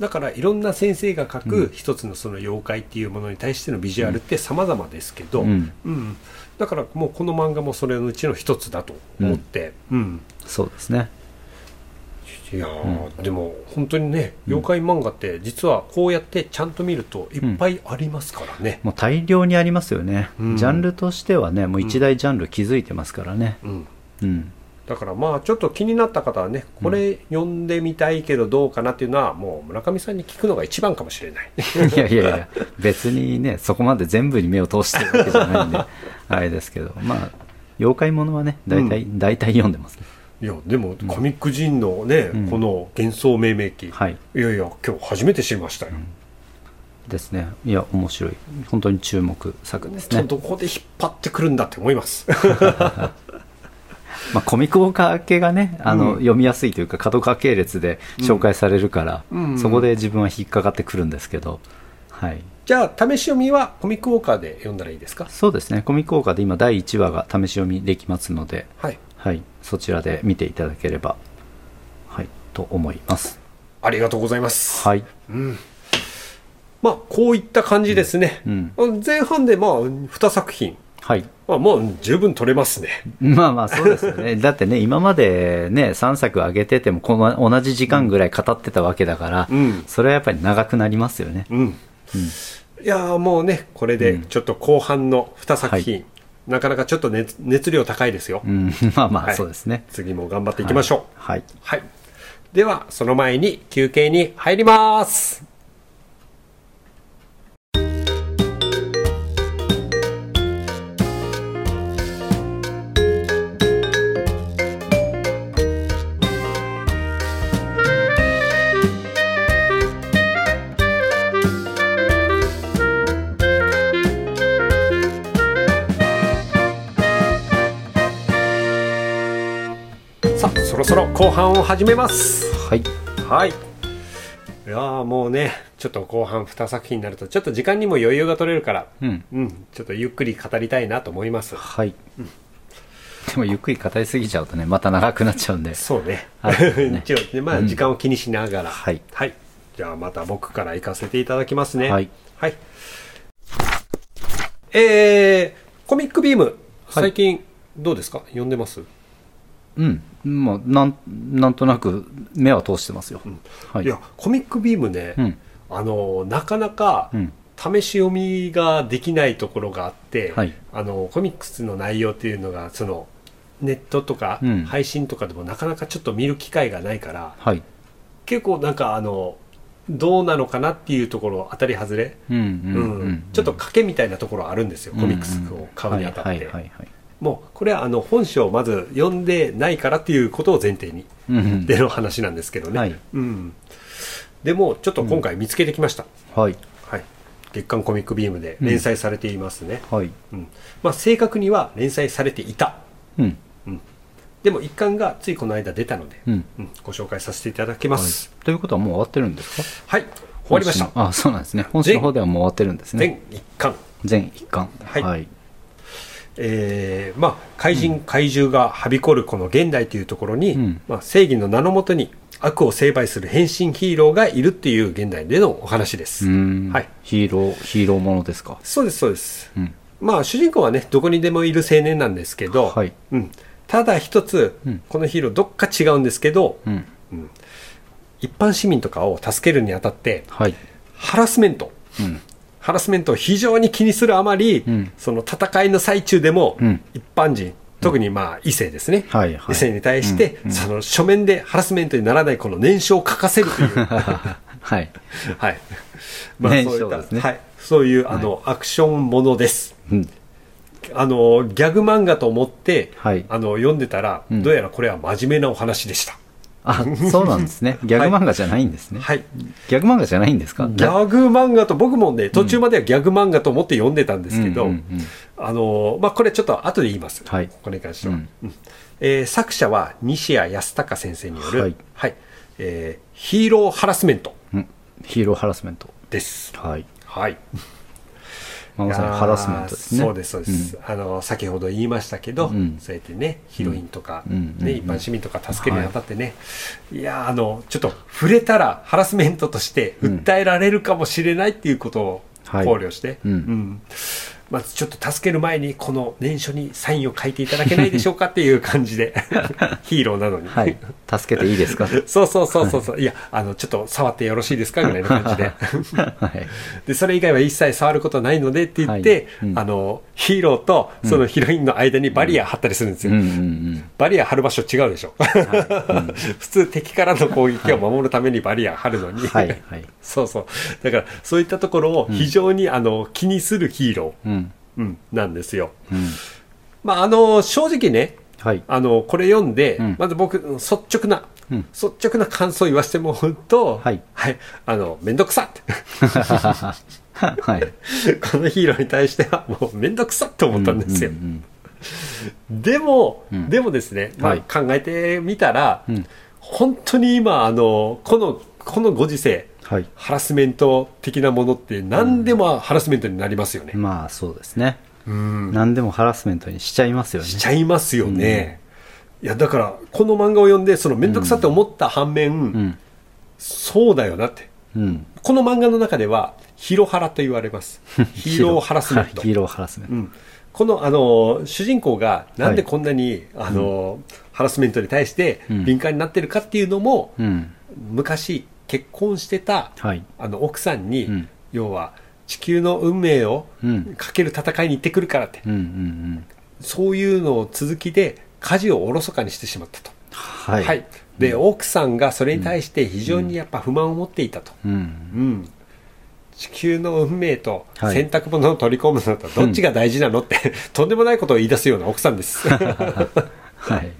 だからいろんな先生が描く一つのその妖怪っていうものに対してのビジュアルって様々ですけど、うん。うん。だからもうこの漫画もそれのうちの一つだと思って、うん。そうですね。いやー、でも本当にね妖怪漫画って実はこうやってちゃんと見るといっぱいありますからね、もう大量にありますよね。うん。ジャンルとしてはね、もう一大ジャンル築いてますからね。うん。うん。だからまあちょっと気になった方はねこれ読んでみたいけどどうかなっていうのはもう村上さんに聞くのが一番かもしれない いやいやいや、別にね、そこまで全部に目を通してるわけじゃないんで、あれですけど、まあ、妖怪ものはね、大体、大体読んでますね。いやでもコミック人のね、うんこの幻想命名記、はい。いやいや今日初めて知りましたよ、ですね。いや、面白い。本当に注目作ですね。どこで引っ張ってくるんだって思います まあ、コミックウォーカー系がね、あの、うん。読みやすいというか、角川系列で紹介されるから、うん。そこで自分は引っかかってくるんですけど、はい。じゃあ試し読みはコミックウォーカーで読んだらいいですか？そうですね。コミックウォーカーで今第1話が試し読みできますので、はい。はい。そちらで見ていただければ、はい、と思います。ありがとうございます、はい。うん。まあこういった感じですね、うん。前半でまあ2作品はい。まあもう十分取れますね。まあまあそうですよね。だってね、今までね、3作上げてても、この同じ時間ぐらい語ってたわけだから、うん。それはやっぱり長くなりますよね。うん、いやーもうねこれでちょっと後半の2作品、なかなかちょっと熱熱量高いですよ、うん、まあまあはいそうですね。次も頑張っていきましょう。はい。はい、ではその前に休憩に入ります後半を始めますはい。はい。いやーもうね、ちょっと後半2作品になると、ちょっと時間にも余裕が取れるから、うん。うん、ちょっとゆっくり語りたいなと思います。はい。でもゆっくり語りすぎちゃうとね、また長くなっちゃうんで。そうね。一応ね、まあ、時間を気にしながら、はいはい。じゃあまた僕から行かせていただきますね。はい。はい。えー、コミックビーム、最近どうですか？読んでます？うん。まあ、なん、なんとなく目は通してますよ。はい。いや、コミックビームね、うん。あの、なかなか、うん。試し読みができないところがあって、はいあのコミックスの内容っていうのがそのネットとかうん配信とかでもなかなかちょっと見る機会がないから、はい。結構なんかあのどうなのかなっていうところ当たり外れ、うん。う。うんうん。ちょっと賭けみたいなところあるんですよ、コミックスを買うにあたって。もうこれはあの本書をまず読んでないからっていうことを前提にうん。での話なんですけどね、はい。うん、でもちょっと今回見つけてきました、はい。はい、月刊コミックビームで連載されていますね、はい。うん。まあ、正確には連載されていた。うん。でも一巻がついこの間出たので、うん。うん。ご紹介させていただきます。ということはもう終わってるんですか？はい、終わりました。あ、そうなんですね。本誌の方ではもう終わってるんですね。全一巻。全一巻。はい。はい。えーまあ、怪人、怪獣がはびこるこの現代というところに、うんまあ、正義の名のもとに悪を成敗する変身ヒーローがいるっていう現代でのお話です。はい。ヒーロー、ヒーローものですか？そうですそうですうん。まあ主人公はねどこにでもいる青年なんですけど、はいうん、ただ一つ、うんこのヒーローどっか違うんですけどうん。一般市民とかを助けるにあたってはい。ハラスメントうん。ハラスメントを非常に気にするあまり、うん。その戦いの最中でも、うん。一般人特にまあ異性ですね、はいはい。異性に対して、うんうん。その書面でハラスメントにならないこの念書を書かせるという。はい。はい、念そういったはい、そういうあの、アクションものです。うん。あのギャグ漫画と思って、はい。あの読んでたら、うん。どうやらこれは真面目なお話でした、あ、そうなんですね。ギャグ漫画じゃないんですね。はい。ギャグ漫画じゃないんですか？ギャグ漫画と僕もね途中まではギャグ漫画と思って読んでたんですけど、あのまあ、これちょっと後で言います、はい。これに関しては、うん。うん。えー作者は西谷康隆先生による、はい。えーヒーローハラスメントうん。ヒーローハラスメント。です。はい。はいまあ、まさにハラスメントですね。そうですそうです、あの先ほど言いましたけど、うん。そうやってねヒロインとか、うん。ねうん。一般市民とか助けるにあたってね、い、やーあのちょっと触れたらハラスメントとして訴えられるかもしれないっていうことを考はい。慮して、うん。まずちょっと助ける前にこの念書にサインを書いていただけないでしょうかっていう感じで ヒーローなのに、はい助けていいですか？そうそうそうそうそう、い、やあのちょっと触ってよろしいですか？ぐらいの感じで。はい。でそれ以外は一切触ることないのでって言って、はい。うん。あのヒーローとそのヒロインの間にバリア張ったりするんですよ、うんうんうん。バリア張る場所違うでしょ、普通敵からの攻撃を守るためにバリア張るのに、はい。はい。そうそう。だからそういったところを非常に、あの気にするヒーロー、うん。うん、なんですよ。うん。まああの正直ねはい。あのこれ読んで、うん。まず僕率直な、うん。率直な感想を言わせてもらうと、はい。あのめんどくさってはい。このヒーローに対してはもうめんどくさって思ったんですよ、うんでも、うん。でもですね、まあはい。考えてみたら、うん。本当に今あのこのこのご時世はい。ハラスメント的なものって何でもハラスメントになりますよね、まあそうですね。うん何でもハラスメントにしちゃいますよね。しちゃいますよね、いやだからこの漫画を読んでその面倒くさって思った反面、うん。そうだよなって。うん。この漫画の中ではヒロハラと言われます。ヒーローハラスメント。は いヒーローハラスメント。うん、このあの主人公がなんでこんなに、あのハラスメントに対してうん。敏感になってるかっていうのも、うん。昔結婚してたはい。あの奥さんに、うん。要は地球の運命をうん。かける戦いに行ってくるからって、うんうんうん。そういうのを続きで家事をおろそかにしてしまったと。はい。で、奥さんがそれに対して非常にやっぱ不満を持っていたと。うん。うん。地球の運命とはい。洗濯物を取り込むのとどっちが大事なのって、とんでもないことを言い出すような奥さんです。はい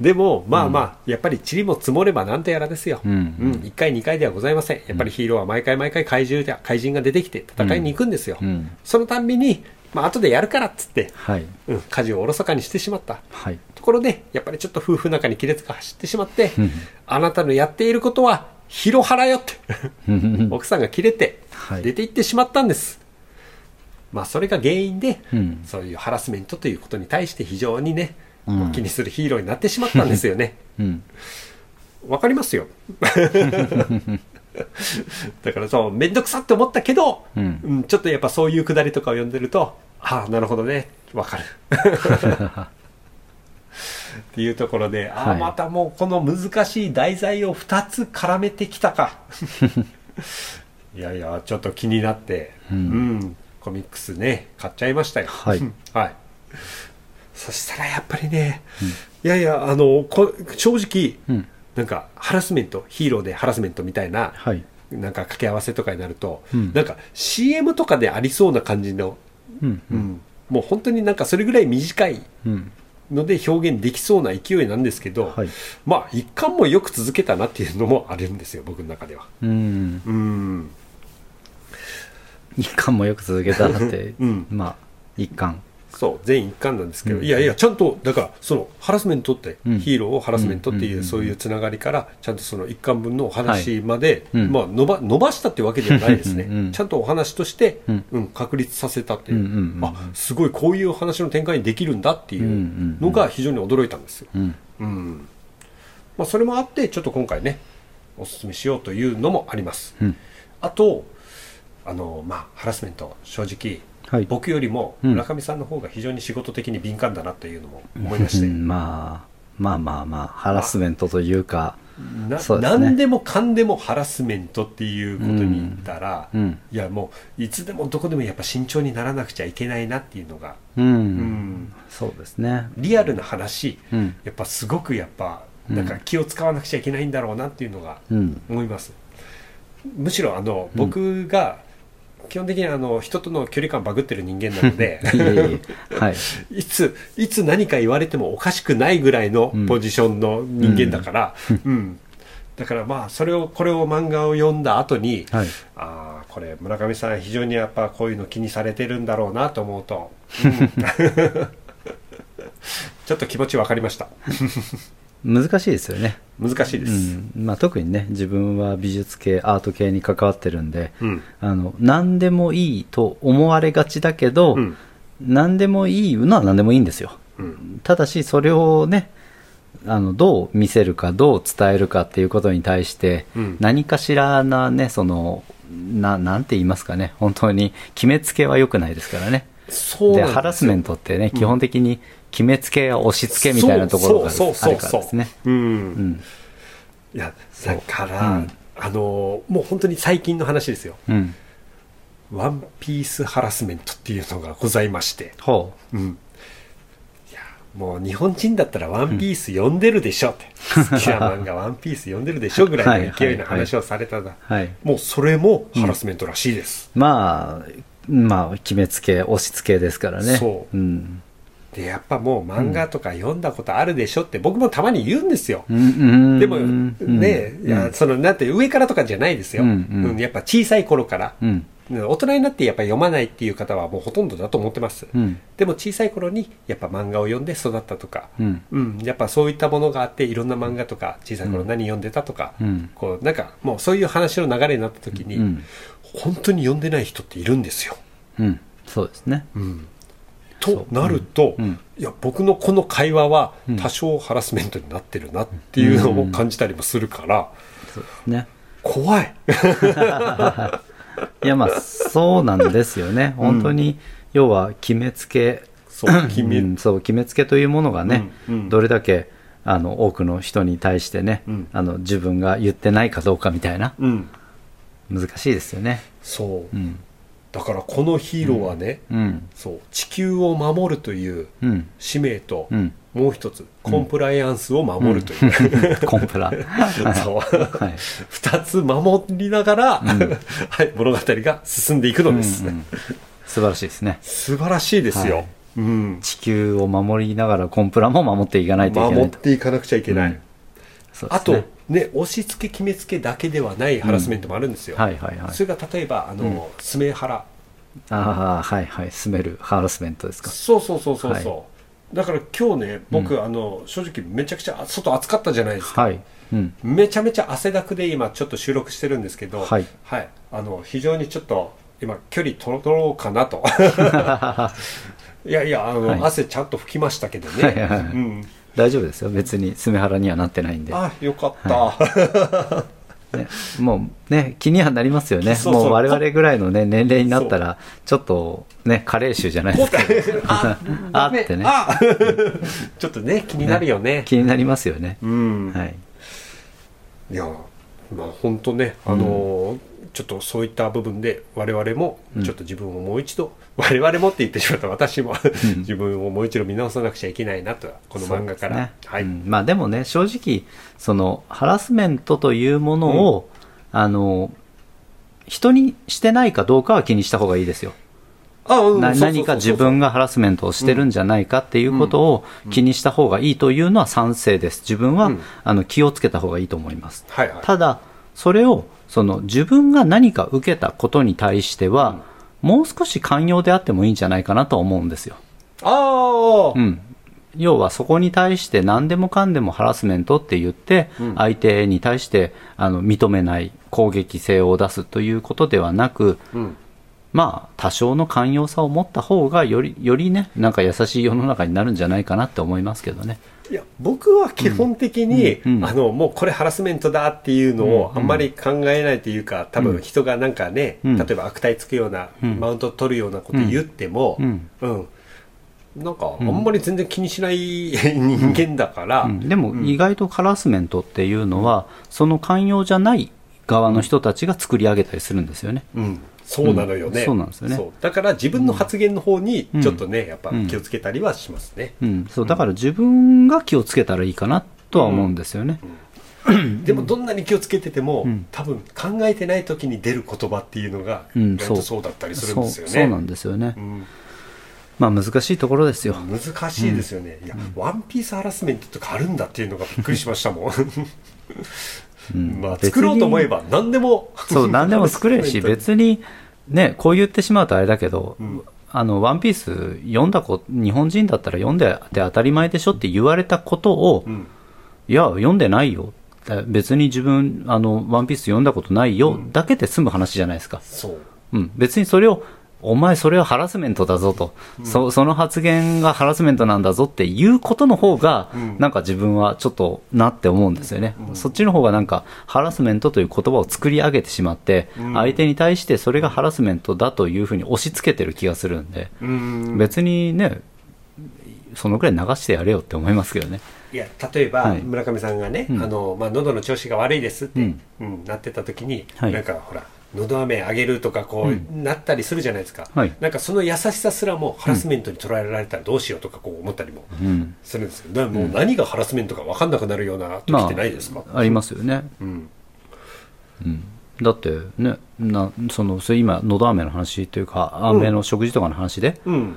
でも、まあまあ、やっぱり塵も積もればなんとやらですよ。うん。うん、1回、2回ではございません。やっぱりヒーローは毎回毎回怪獣で怪人が出てきて戦いに行くんですよ。うん。そのたんびに、まあ後でやるからっつって、はい。うん、家事をおろそかにしてしまった。はい。ところで、やっぱりちょっと夫婦仲に亀裂が走ってしまって、うん。あなたのやっていることは、ヒロハラよって、うん。奥さんが切れてはい。出て行ってしまったんです。まあそれが原因で、うん。そういうハラスメントということに対して非常にね、うん気にするヒーローになってしまったんですよね。うんわかりますよ。だからそう、めんどくさって思ったけど、うんうんちょっとやっぱそういうくだりとかを読んでると、ああ、なるほどね、わかる。っていうところで、ああ、はいまたもうこの難しい題材を2つ絡めてきたか。いやいや、ちょっと気になって、ううんん、コミックスね、買っちゃいましたよ。はいはい。そしたらやっぱりね、いやいや、あの、こ正直、うん。なんかハラスメント、ヒーローでハラスメントみたいな、はい。なんか掛け合わせとかになると、うん。なんか CM とかでありそうな感じの、うん。うん。もう本当になんかそれぐらい短いうん。ので表現できそうな勢いなんですけど、はい。まあ一巻もよく続けたなっていうのもあるんですよ、僕の中では。うん。うん。一巻もよく続けたなって。うん。まあ一巻そう、全一巻なんですけど、うん。いやいや、ちゃんと、だから、その、ハラスメントって、うん。ヒーローをハラスメントっていう、うんそういうつながりから、ちゃんとその一巻分のお話まで、はい。うん。まあ、伸ば、伸ばしたってわけではないですね。うんうんちゃんとお話として、うん。うん、確立させたっていう、うんうんうんあ、すごいこういう話の展開にできるんだっていうのが非常に驚いたんですよ。うん。うん。まあ、それもあって、ちょっと今回ね、お勧めしようというのもあります。うん。あと、あの、まあ、ハラスメント、正直、はい。僕よりもうん。村上さんの方が非常に仕事的に敏感だなというのも思いまして、うん。まあまあまあまあハラスメントというかなそうですね。何でもかんでもハラスメントっていうことに言ったら、うん。いやもういつでもどこでもやっぱ慎重にならなくちゃいけないなっていうのが、うん、うん。そうですね。リアルな話、うん。やっぱすごくやっぱうん。なんか気を使わなくちゃいけないんだろうなっていうのがうん。思います。むしろあのうん僕が基本的にあの人との距離感バグってる人間なのではい。いつ、いつ何か言われてもおかしくないぐらいのポジションの人間だから、うん。だからまあ、それを、これを漫画を読んだ後に、はい。ああ、これ村上さん非常にやっぱこういうの気にされてるんだろうなと思うと、うん。ちょっと気持ち分かりました。難しいですよね。難しいです、うん。まあ、特にね自分は美術系アート系に関わってるんで、うん。あの何でもいいと思われがちだけど、うん。何でもいいのは何でもいいんですよ。うん。ただしそれをねあのどう見せるかどう伝えるかっていうことに対して、うん。何かしらなねそのななんて言いますかね。本当に決めつけは良くないですからね。でそうでハラスメントってね、基本的に決めつけや押し付けみたいなところがあるからですね。うん、うん。いやだから、うん。あのもう本当に最近の話ですよ。うん。ワンピースハラスメントっていうのがございまして、ほう。ん、いやもう日本人だったらワンピース読んでるでしょって、好きな漫画ワンピース読んでるでしょぐらいの勢いの話をされたら、うはい。もうそれもハラスメントらしいです、まあまあ決めつけ押し付けですからね、そう。ん。でやっぱもう漫画とか読んだことあるでしょって僕もたまに言うんですよ、うんうん。でもうん。ね、いやそのなんて上からとかじゃないですよ、うんうん。やっぱ小さい頃から、うん。大人になってやっぱり読まないっていう方はもうほとんどだと思ってます、うん。でも小さい頃にやっぱ漫画を読んで育ったとか、うん。うん、やっぱそういったものがあっていろんな漫画とか小さい頃何読んでたとか、うん。こうなんかもうそういう話の流れになった時に、うん本当に読んでない人っているんですよ。うん。そうですね。うん、となると、うん。いや僕のこの会話はうん。多少ハラスメントになってるなっていうのを感じたりもするから、そうですね。怖い。いやまあそうなんですよね。本当に、要は決めつけ。そう 決めうんそう決めつけというものがね、どれだけあの多くの人に対してね、うん。あの自分が言ってないかどうかみたいな。うん、難しいですよね。そう。うん。だからこのヒーローはね、うん。そう。地球を守るといううん。使命と、うん。もう一つコンプライアンスを守るという、コンプラ。そう。はい。二つ守りながら、はい、物語が進んでいくのです、うんうん。素晴らしいですね。素晴らしいですよ、はい。うん、地球を守りながらコンプラも守っていかないといけな守っていかなくちゃいけない、うん。そうであとすねね押し付け決めつけだけではないハラスメントもあるんですよ、はいはいはい。それが例えばあの、スメハラああはいはい。スメルハラスメントですか。そうそうそうそうそう、はだから今日ね僕、あの正直めちゃくちゃ外暑かったじゃないですか、はい。うん。めちゃめちゃ汗だくで今ちょっと収録してるんですけどはい、あの非常にちょっと今距離取ろうかなと。いやいやあの、はい。汗ちゃんと拭きましたけどね、はいはいはい。うん、大丈夫ですよ。別にスメハラにはなってないんで、あよかった、ね、もうね気にはなりますよね。そうそう。もう我々ぐらいの、ね、年齢になったらちょっとね加齢臭じゃないですか。ああってね。あ。ちょっとね気になるよね気になりますよね、うん、はい。いやまあ本当ねあのーちょっとそういった部分で我々もうん。ちょっと自分をもう一度、我々もって言ってしまった私も自分をもう一度見直さなくちゃいけないなとこの漫画から、ね。はい、うん。まあでもね正直そのハラスメントというものを、あの人にしてないかどうかは気にした方がいいですよ。何か自分がハラスメントをしてるんじゃないかっていうことを気にした方がいいというのは賛成です。自分は、うん。あの気をつけた方がいいと思います。はいはい。ただそれをその自分が何か受けたことに対しては、もう少し寛容であってもいいんじゃないかなと思うんですよ、ああ、うん、要はそこに対して何でもかんでもハラスメントって言って、うん。相手に対してあの認めない攻撃性を出すということではなくうん。まあ多少の寛容さを持った方がよりよりねなんか優しい世の中になるんじゃないかなって思いますけどねいや僕は基本的に、うんうんあのもうこれハラスメントだっていうのをうんあんまり考えないというか多分人がなんかね、うん。例えば悪態つくような、うん。マウント取るようなこと言っても、うん。うん。なんかあんんまり全然気にしない人間だから、うん。でも意外とハラスメントっていうのは、その寛容じゃない側の人たちが作り上げたりするんですよね。うんそうなのよね、うんそうなんですよね。そう。だから自分の発言の方にうん。ちょっとね、やっぱ気をつけたりはしますね、うん、そうだから自分が気をつけたらいいかなとは思うんですよね。でもどんなに気をつけてても、うん。多分考えてない時に出る言葉っていうのがうん意外とそう。だったりするんですよね、そうそうなんですよね。うん。まあ難しいところですよ。難しいですよね、いや、ワンピースハラスメントとかあるんだっていうのがびっくりしましたもんうん まあ作ろうと思えば何でも。そう、何でも作れるし、別に、ね、こう言ってしまうとあれだけど、うん。あの、ワンピース読んだ子、日本人だったら読んでて当たり前でしょって言われたことを、うん。いや読んでないよ。え別に自分あのワンピース読んだことないよ、だけで済む話じゃないですか、そう。うん、別にそれをお前それはハラスメントだぞと、そその発言がハラスメントなんだぞっていうことの方が、ん。なんか自分はちょっとなって思うんですよね、そっちの方がなんかハラスメントという言葉を作り上げてしまって、相手に対してそれがハラスメントだというふうに押し付けてる気がするんで、うん。別にねそのくらい流してやれよって思いますけどね。いや例えば、はい。村上さんがね、うん。あのまあ、喉の調子が悪いですって、ううんんなってた時に、はい。なんかほら喉飴あげるとかこう、うん。なったりするじゃないですか、はい。なんかその優しさすらもハラスメントに捉えられたらどうしようとかこう思ったりもうん。するんですけど、だからもう何がハラスメントか分かんなくなるような時ってないですか、ありますよね。うん。だってねなそのそれ今のど飴の話というか飴の食事とかの話で、うん。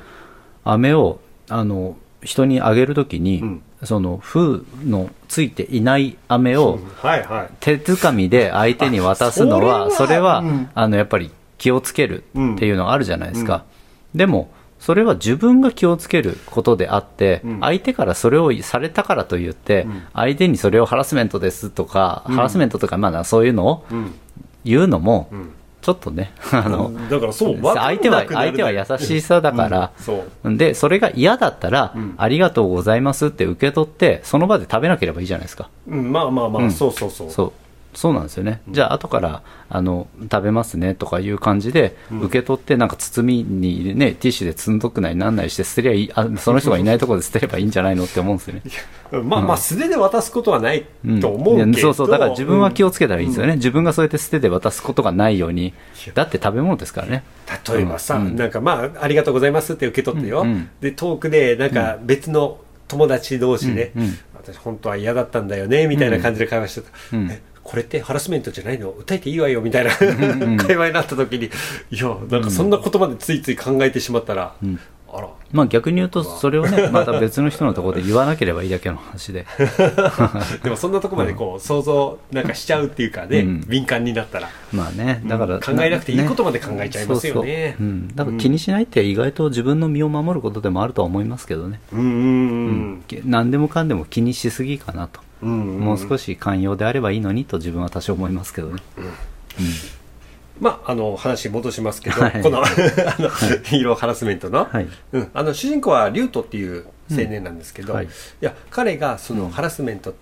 飴をあの人にあげるときに、うんその封のついていない飴を手づかみで相手に渡すのはあそれは、あのやっぱり気をつけるっていうのがあるじゃないですか、でもそれは自分が気をつけることであって、うん。相手からそれをされたからといって、相手にそれをハラスメントですとか、ハラスメントとかまだそういうのをうん。言うのも、んちょっとね あの、だからそう相手は相手は優しさだから、うんで、それが嫌だったら、ん。ありがとうございますって受け取って、その場で食べなければいいじゃないですか。うん、まあまあまあ、うん。そうそうそう。そう。そうなんですよね。じゃあ、後から、あの、食べますねとかいう感じで、受け取って、なんか包みにね、ティッシュで積んどくないなんないして捨てりゃいい、あその人がいないところで捨てればいいんじゃないのって思うんですよね。まあまあ素手で渡すことはないうんと思うけど、いやそうそう、だから自分は気を、をつけたらいいですよね。自分がそうやって捨てて渡すことがないように。だって食べ物ですからね。例えばさ、うん。なんかまあありがとうございますって受け取ってよ、うんうん。で遠くでなんか別の友達同士で、うんうん。私本当は嫌だったんだよねみたいな感じで会話してた、これってハラスメントじゃないの？訴えていいわよみたいな 会話になった時に。いやなんかそんな言葉でついつい考えてしまったら、まあ逆に言うと、それをね、また別の人のところで言わなければいいだけの話で。でもそんなとこまでこう想像なんかしちゃうっていうかね、うん。敏感になったら。まあね、だから、うん考えなくていいことまで考えちゃいますよね。そうん、だから気にしないって意外と自分の身を守ることでもあるとは思いますけどね、うんうんうんき何でもかんでも気にしすぎかなと、うんうんもう少し寛容であればいいのにと自分は多少思いますけどね、まあ、あの話戻しますけど、はい。この あのヒーローハラスメントの,、はい。うん、あの主人公はリュウトっていう青年なんですけど、うん。はい。い、や彼がそのハラスメント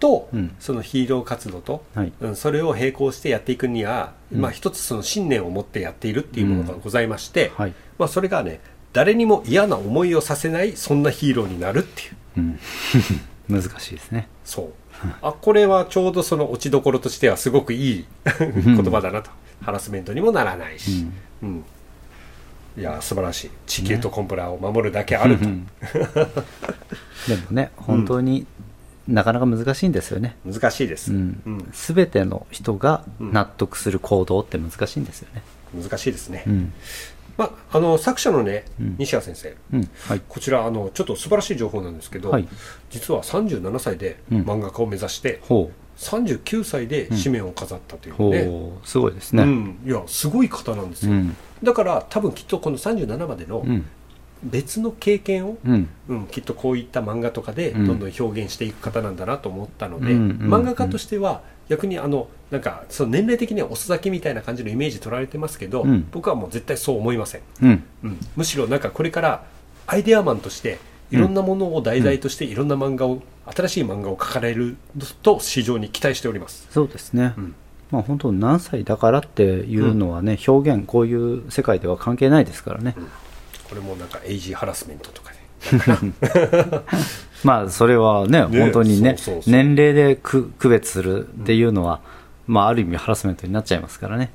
と、うん。そのヒーロー活動と、はい。うん、それを並行してやっていくには、まあ、一つその信念を持ってやっているっていうものがございまして、はい。まあ、それがね誰にも嫌な思いをさせないそんなヒーローになるっていう。うん、難しいですね。そう。あこれはちょうどその落ちどころとしてはすごくいい 言葉だなとハラスメントにもならないし、うん。いや素晴らしい。地球とコンプラを守るだけあると、うん。でもね、本当になかなか難しいんですよね。難しいです、うん。うん。すべての人が納得する行動って難しいんですよね。難しいですね、うん。まあ、あの作者のね、うん。西谷先生。うん。はい。こちらあのちょっと素晴らしい情報なんですけど、はい。実は37歳でうん。漫画家を目指して、ほ39歳で紙面を飾ったというう、ね、ほうすごいですね。うん、いやすごい方なんですよ、うん。だから多分きっとこの37までのうん。別の経験を、うん。うん、きっとこういった漫画とかでうん。どんどん表現していく方なんだなと思ったので、漫画家としては逆にあのなんかその年齢的には遅咲きみたいな感じのイメージ取られてますけど、うん。僕はもう絶対そう思いません。うん、むしろなんかこれからアイデアマンとしていろんなものを題材としていろんな漫画を、新しい漫画を描かれると市場に期待しております、そうですね。うん。まあ本当何歳だからっていうのはね、表現こういう世界では関係ないですからね。これもなんかエイジーハラスメントとかで、まあそれはねね本当にね年齢で区区別するっていうのは、まあある意味ハラスメントになっちゃいますからね。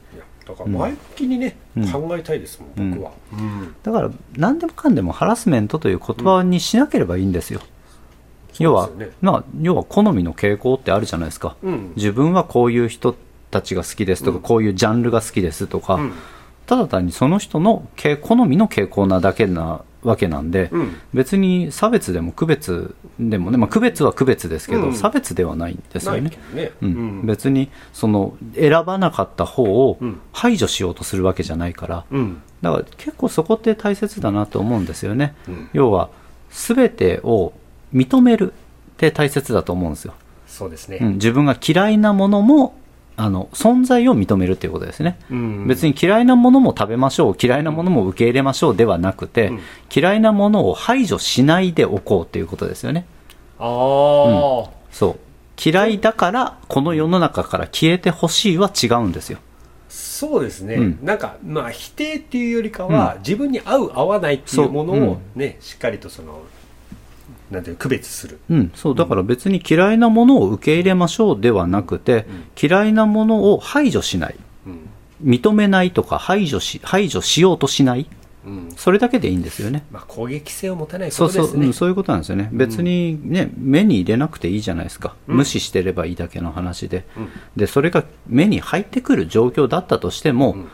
だから前向きにね、うん。考えたいですもん僕は、うん。だから何でもかんでもハラスメントという言葉にしなければいいんですよ。要はねまあ要は好みの傾向ってあるじゃないですか。うん。自分はこういう人たちが好きですとか、うん。こういうジャンルが好きですとか、うん。ただ単にその人の傾好みの傾向なだけなわけなんで、うん。別に差別でも区別でもね、まあ、区別は区別ですけど、うん。差別ではないんですよね。ね、うん。うん。別にその選ばなかった方をうん。排除しようとするわけじゃないから、うん。だから結構そこって大切だなと思うんですよね。うん。要は全てを認めるって大切だと思うんですよ。そうですね、うん、自分が嫌いなものもあの存在を認めるっていうことですね、うん。別に嫌いなものも食べましょう嫌いなものも受け入れましょうではなくて、うん。嫌いなものを排除しないでおこうっていうことですよね。ああ、そう。嫌いだからこの世の中から消えてほしいは違うんですよ。そうですね、うん。なんかまあ否定っていうよりかは、自分に合う合わないっていうものをね、しっかりとそのなんていう区別する。うん、そうだから別に嫌いなものを受け入れましょうではなくて、嫌いなものを排除しない。うん。認めないとか排除し排除しようとしない。うん。それだけでいいんですよね。まあ、攻撃性を持たないこそうそう、とですね。うんそういうことなんですよね。別にね目に入れなくていいじゃないですか、うん。無視してればいいだけの話で。うん。でそれが目に入ってくる状況だったとしても、ん。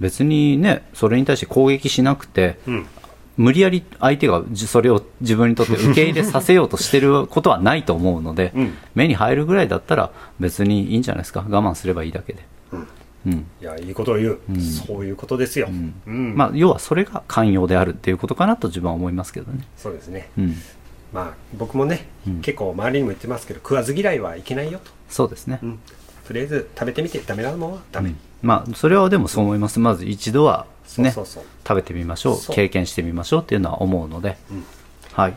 別にねそれに対して攻撃しなくてうん無理やり相手がじそれを自分にとって受け入れさせようとしてることはないと思うので、うん。目に入るぐらいだったら別にいいんじゃないですか。我慢すればいいだけで、うん。うん。いやいいことを言う、そういうことですよ、うん。まあ、要はそれが寛容であるっていうことかなと自分は思いますけどね、そうですね。うん、まあ僕もね、うん。結構周りにも言ってますけど食わず嫌いはいけないよと、そうですね、うん。とりあえず食べてみてダメなものはダメ、うん。まあそれはでもそう思います。まず一度はねそうそう。そう食べてみましょう。経験してみましょうっていうのは思うので、うん。はい。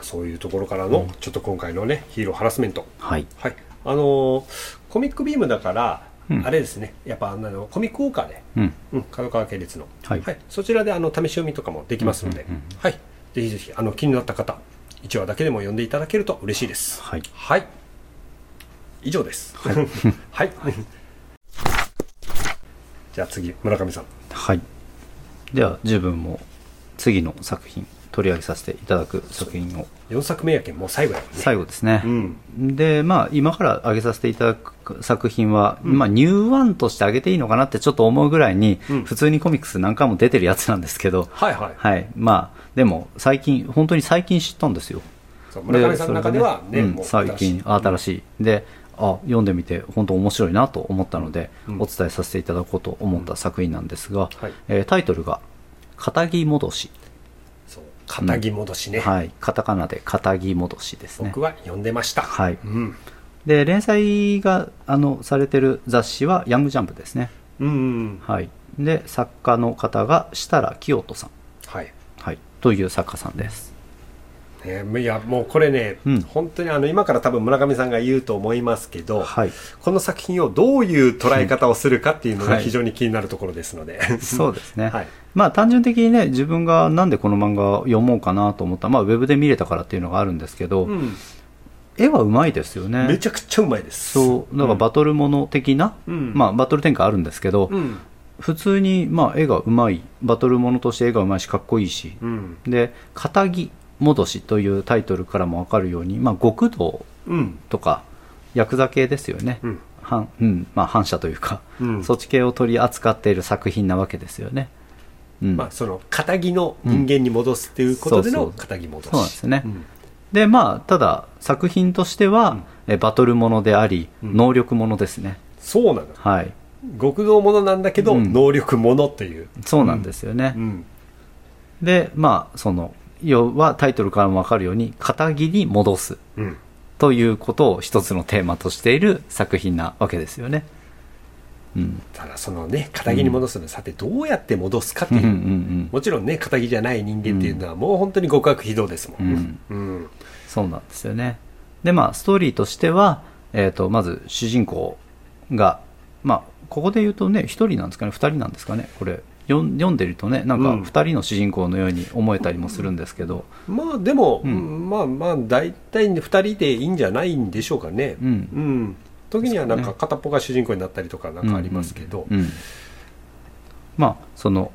そういうところからの、ちょっと今回のねヒーローハラスメント。はい。はい。あのーコミックビームだから、うん。あれですね。やっぱあのコミックウォーカーで、うん。うん、角川系列の、はい。そちらであの試し読みとかもできますので、うんうんうんはい、ぜひぜひあの気になった方1話だけでも読んでいただけると嬉しいです。はい。はい。以上です。はい、じゃあ次村上さん。はいでは自分も次の作品取り上げさせていただく作品を。4作目やけんもう最後やもんね。最後ですね、うん。でまあ今から挙げさせていただく作品は、まあニューワンとして挙げていいのかなってちょっと思うぐらいに、うん。普通にコミックス何回も出てるやつなんですけど。はいはい。はい。まあでも最近本当に最近知ったんですよ。村上さんの中ではねそれうん最近新しい、であ読んでみて本当面白いなと思ったので、うん。お伝えさせていただこうと思った作品なんですが、はい。えータイトルが「肩着戻し」そう。肩着戻しね、はい。カタカナで「肩着戻し」ですね。僕は読んでました。はい。うん。で連載があのされてる雑誌は「ヤングジャンプ」ですね。うんうん。はい。で作家の方が設楽清人さん、はい。はい、という作家さんですね、いやもうこれね、うん。本当にあの今から多分村上さんが言うと思いますけど、はい。この作品をどういう捉え方をするかっていうのがはい。非常に気になるところですので、そうですね、はい。まあ単純的にね自分がなんでこの漫画を読もうかなと思った。まあウェブで見れたからっていうのがあるんですけど、うん。絵はうまいですよね。めちゃくちゃうまいです。そう。だからバトルもの的な、うん。まあバトル展開あるんですけど、うん。普通にまあ絵がうまい。バトルものとして絵がうまいしかっこいいし、うん。で「肩着戻し」というタイトルからも分かるように、まあ、極道うん。とかヤクザ系ですよね、うん。反うん。まあ、反社というか、うん。そっち系を取り扱っている作品なわけですよね、うん。まあその肩着の人間に戻すっていうことでの肩着戻し。そうなんですね。うん。でまあただ作品としては、えバトルものであり、うん。能力ものですね。そうなの。はい。極道ものなんだけど、うん。能力ものっていう。そうなんですよね、うん。でまあその要はタイトルからも分かるように肩着に戻すうん。ということを一つのテーマとしている作品なわけですよね。うん。ただそのね肩着に戻すの、さてどうやって戻すかっていう、うんうんうんもちろんね肩着じゃない人間っていうのはもう本当に極悪非道ですもん、うん。うん。そうなんですよね。で、まあ、ストーリーとしては、えっ、と、まず、主人公が、まあ、ここで言うとね、一人なんですかね、二人なんですかね、これ。読ん読んでるとね、なんかうん。二人の主人公のように思えたりもするんですけど、まあでも、うん。まあまあ大体2人でいいんじゃないんでしょうかね。うん。ん。時にはなんか片っぽが主人公になったりとかなんかありますけど。うんうんまあ、その、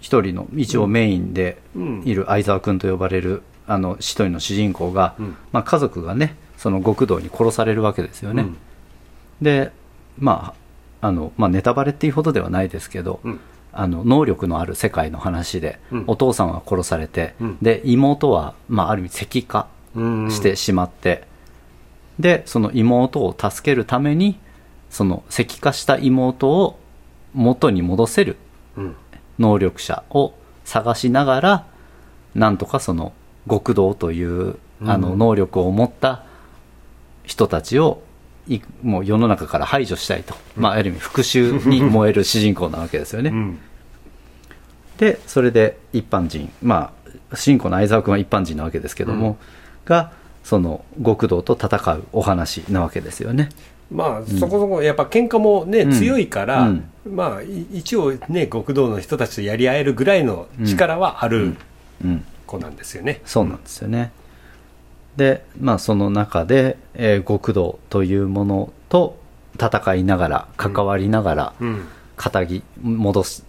一人の、一応メインでうん。いる相沢君と呼ばれる、あの、一人の主人公が、うん。まあ、家族がね、その極道に殺されるわけですよね。うん。で、まあ、あの、まあ、ネタバレっていうほどではないですけど、うんあの能力のある世界の話で、うん。お父さんは殺されて、うん。で妹は、まあ、ある意味石化うん。してしまって、でその妹を助けるためにその石化した妹を元に戻せるうん。能力者を探しながらなんとかその極道というあのうん能力を持った人たちをいもう世の中から排除したいと、まあ、ある意味復讐に燃える主人公なわけですよね、うんでそれで一般人まあ主人公の相沢君は一般人なわけですけども、がその極道と戦うお話なわけですよね。まあそこそこやっぱ喧嘩もね、うん。強いから、うん。まあい一応ね極道の人たちとやり合えるぐらいの力はあるうん。子なんですよね、そうなんですよね。で、まあ、その中で、えー極道というものと戦いながら、関わりながら、うん。仇戻す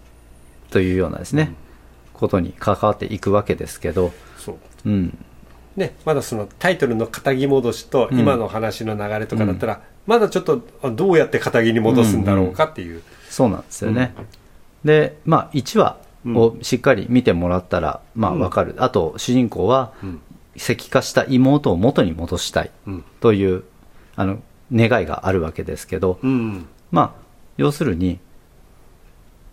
というようなですね、ことに関わっていくわけですけど、そう。うん、ね、まだそのタイトルの仇戻しとうん。今の話の流れとかだったら、まだちょっとあどうやって仇に戻すんだろうかっていう、そうなんですよね。で、まあ、1話をしっかり見てもらったら、まあ、わかる。あと、主人公は、うん。石化した妹を元に戻したいうん。という、あの、願いがあるわけですけど、うん。まあ、要するに、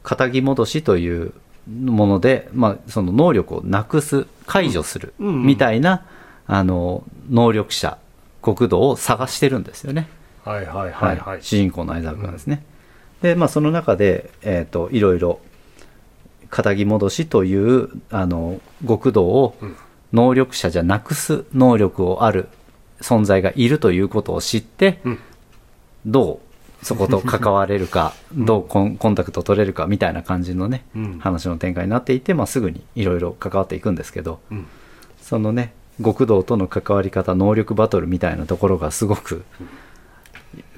仇戻しというもので、まあ、その能力をなくす、解除する、うん。うんみたいな、あの、能力者、国土を探してるんですよね。はいはいはいはい、主人公の相沢君はですね。で、まあ、その中で、えっ、と、いろいろ、仇戻しという、あの、極道をうん。能力者じゃなくす能力をある存在がいるということを知って、うん。どうそこと関われるか、どうコンコンタクト取れるかみたいな感じのね、うん。話の展開になっていて、まあ、すぐにいろいろ関わっていくんですけど、うん。そのね、極道との関わり方、能力バトルみたいなところがすごく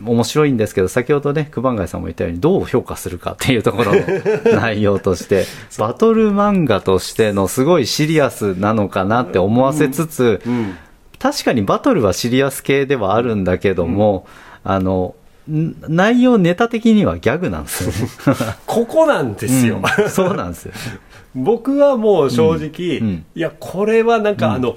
面白いんですけど、先ほどね、九番街さんも言ったように、どう評価するかっていうところの内容として、バトル漫画としてのすごいシリアスなのかなって思わせつつ、うん。確かにバトルはシリアス系ではあるんだけども、あの、ん内容ネタ的にはギャグなんですよね。ここなんですよ、うんそうなんですよ。僕はもう正直、うんうん。いやこれはなんか、あの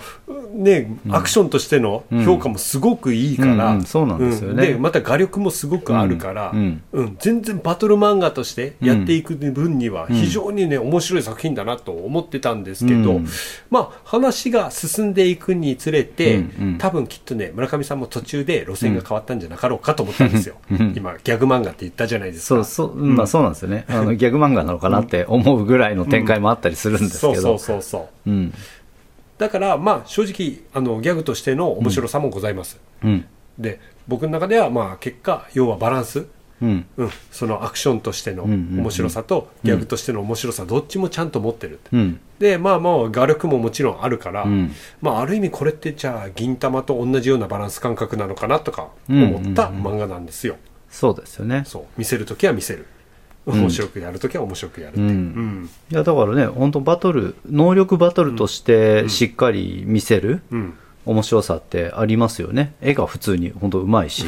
ねアクションとしての評価もすごくいいから、そうなんですよね。また画力もすごくあるから、うん。うん。全然バトル漫画としてやっていく分には非常にね、面白い作品だなと思ってたんですけど、うん。まあ話が進んでいくにつれて、多分きっとね村上さんも途中で路線が変わったんじゃなかろうかと思ったんですよ、うん。今ギャグ漫画って言ったじゃないですか。そうそう、まあそうなんですよね。あの、ギャグ漫画なのかなって思うぐらいの展開もあったりするんですけど。そうそうそうそううん。だからまあ正直あのギャグとしての面白さもございます、うん。で僕の中ではまあ結果要はバランス、うん。うん、そのアクションとしての面白さとギャグとしての面白さどっちもちゃんと持ってる、うん。でまあまあ画力ももちろんあるから、うんまあある意味これってじゃあ銀玉と同じようなバランス感覚なのかなとか思った漫画なんですよ、そうですよね。そう見せる時は見せる面白くやる時は面白くやるっていう、うん。うん。いや、だからね、本当バトル、能力バトルとしてしっかり見せるうん。面白さってありますよね。絵が普通に本当うまいし。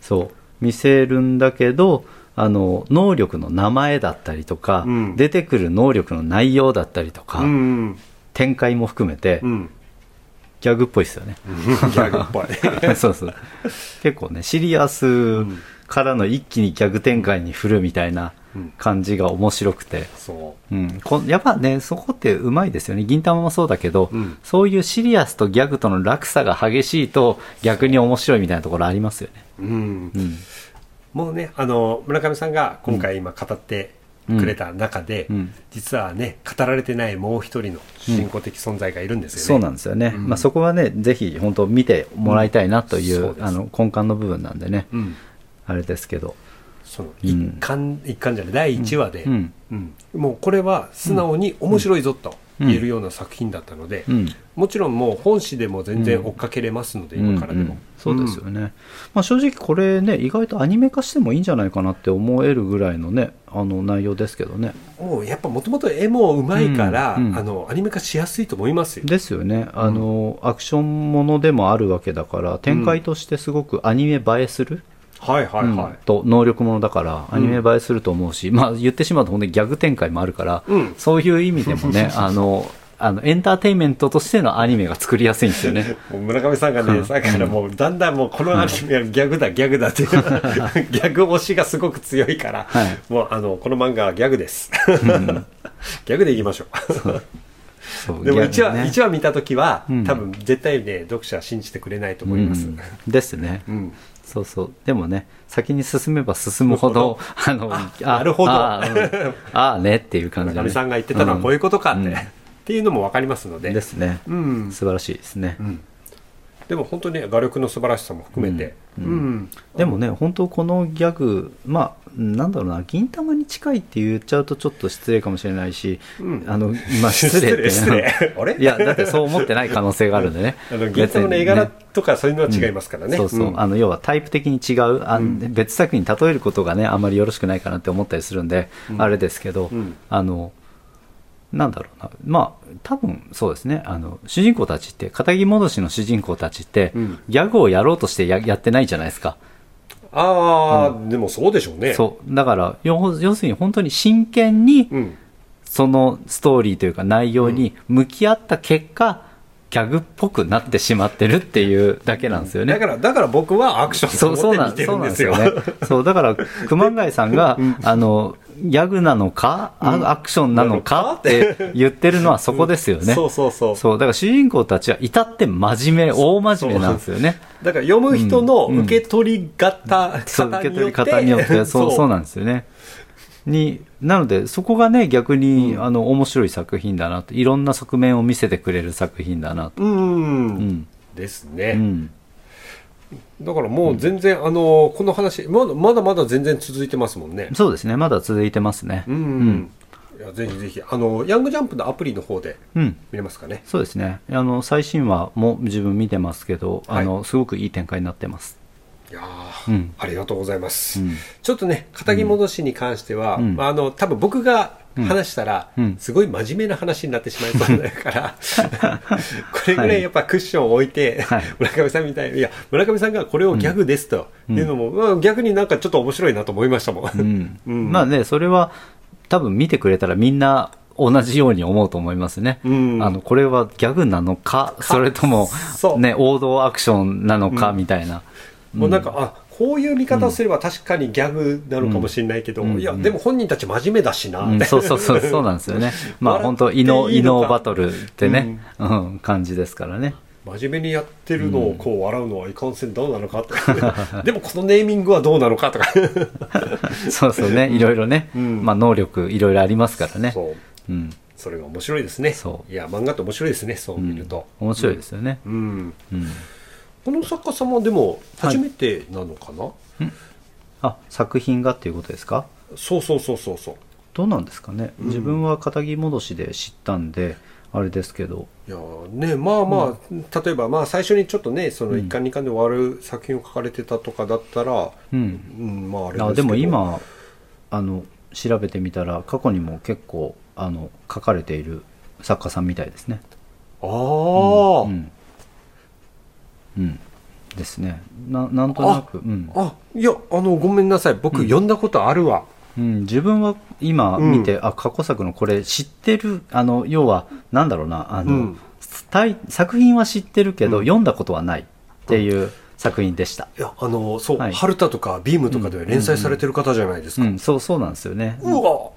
そう。見せるんだけど、あの、能力の名前だったりとか、うん。出てくる能力の内容だったりとか、うん展開も含めて、うん。ギャグっぽいですよね。ギャグっぽい。そうそう。結構ね、シリアスからの一気にギャグ展開に振るみたいな感じが面白くて。そうん。こやっぱね、そこってうまいですよね。銀玉もそうだけど、うんそういうシリアスとギャグとの落差が激しいと逆に面白いみたいなところありますよね。う、うん、うん。もうねあの村上さんが今回今語ってくれた中で、うん実はね語られてないもう一人の主人公的存在がいるんですよね、そうなんですよね。まあそこはね、ぜひ本当見てもらいたいなという、あの根幹の部分なんでね、うんあれですけど。そのうん一巻、一巻じゃない第1話で、うん。うん。もうこれは素直に面白いぞと言えるような作品だったので、うん。もちろんもう本誌でも全然追っかけれますので、今からでも、うん。うんそうですよね、まあ、正直これね意外とアニメ化してもいいんじゃないかなって思えるぐらいのねあの内容ですけどね。もうやっぱもともと絵もうまいから、うん。うん。あのアニメ化しやすいと思いますよ。ですよね。あの、アクションものでもあるわけだから展開としてすごくアニメ映えする、はいはいはい、うん。と能力ものだからアニメ映えすると思うし、まあ言ってしまうと本当にギャグ展開もあるから、うん。そういう意味でもね あのあのエンターテインメントとしてのアニメが作りやすいんですよね。村上さんがね、さっきからもうだんだんもうこのアニメはギャグだ、ギャグだっていう、ギャグ推しがすごく強いから、はい。もうあの、この漫画はギャグです。ギャグでいきましょう。でも1話、ね。一話見た時は、うん。多分絶対ね読者は信じてくれないと思います、うん。ですね。うんそうそう。でもね先に進めば進むほどあのあなるほど。ああ,、うん。ああねっていう感じで、ね、村上さんが言ってたのはこういうことかって、うん。っていうのも分かりますので。ですね。うん。素晴らしいですね、うん。でも本当にね画力の素晴らしさも含めて、うん。うん。でもね本当このギャグまあなんだろうな銀魂に近いって言っちゃうとちょっと失礼かもしれないし、うん。あのまあ 失礼って。失礼。あれ？いやだってそう思ってない可能性があるんでね。あの銀玉の絵柄とかそういうのは違いますからね、そうそう、ん。あの要はタイプ的に違うあ、うん。別作品に例えることがねあんまりよろしくないかなって思ったりするんで、うん。あれですけど、うん。あのなんだろうな。まあ多分そうですね。あの主人公たちって片木戻しの主人公たちって、うん。ギャグをやろうとしてややってないじゃないですか、ああ、でもそうでしょうね。そう。だから要要するに本当に真剣にうん。そのストーリーというか内容に向き合った結果、ギャグっぽくなってしまってるっていうだけなんですよね。だからだから僕はアクション見てるんですよ。そうなんですよね。そう、だから、熊谷さんが、あの、ギャグなのか、あアクションなのかって言ってるのはそこですよね。そうそうそうそう、だから主人公たちは至って真面目、大真面目なんですよね。だから読む人のうん受け取り方、そう、方受け取り方によって、そう、そうななんですよね。に、なので、そこがね、逆に、うんあの、面白い作品だなと、いろんな側面を見せてくれる作品だなと。うん、うん。ですうね、ん。だからもう全然、あのこの話まだまだまだ全然続いてますもんね。そうですね、まだ続いてますね。うん、うん。いやぜひぜひ。あのヤングジャンプのアプリの方でうん。見れますかね。そうですね。あの、最新話も自分見てますけど、はい。あの、すごくいい展開になってます。いやーうん。ありがとうございます、うん。ちょっとね肩着戻しに関しては、うん。まあ、あの多分僕が話したら、うん。すごい真面目な話になってしまいそうだから、これぐらいやっぱクッションを置いて、はい。村上さんみたいにいや村上さんがこれをギャグですというのも、まあ、逆になんかちょっと面白いなと思いましたもん、まあね、それは、多分見てくれたらみんな同じように思うと思いますね。うん。あの、これはギャグなのか、それともね、王道アクションなのか、みたいな。もうなんか、あこういう見方をすれば確かにギャグなのかもしれないけど、うん。いやでも本人たち真面目だしな、うん、そうそうそう、そうなんですよね。まあ本当、異能、異能バトルってね、うん、感じですからね。真面目にやってるのをこう笑うのはいかんせんどうなのかと でもこのネーミングはどうなのかとか。そうそうね、いろいろね、うん。まあ能力いろいろありますからね。そう。うん。それが面白いですね。そう。いや漫画って面白いですねそう見ると、面白いですよね。うん。うん。この作家さんはでもはい初めてなのかな、あ、作品がっていうことですか？そうそうそうそうそう。どうなんですかね、うん。自分は肩着戻しで知ったんで、あれですけど、いやーねまあまあ、例えばまあ最初にちょっとねその1巻2巻で終わる作品を書かれてたとかだったら、うん。うん、まああれですけど。あでも今、あの、調べてみたら、過去にも結構、あの、書かれている作家さんみたいですね。ああ、うん。うん。ですね。ななんとなく、うん。あいやあのごめんなさい。僕読ん。だことあるわ、うん、自分は今見て、あ過去作のこれ知ってるあの要はなんだろうなあの、うん。作品は知ってるけど、うん。読んだことはないっていう作品でした、いやあのそう、はい。春田とかビームとかでは連載されてる方じゃないですか、うん。そうそうなんですよね、うわ。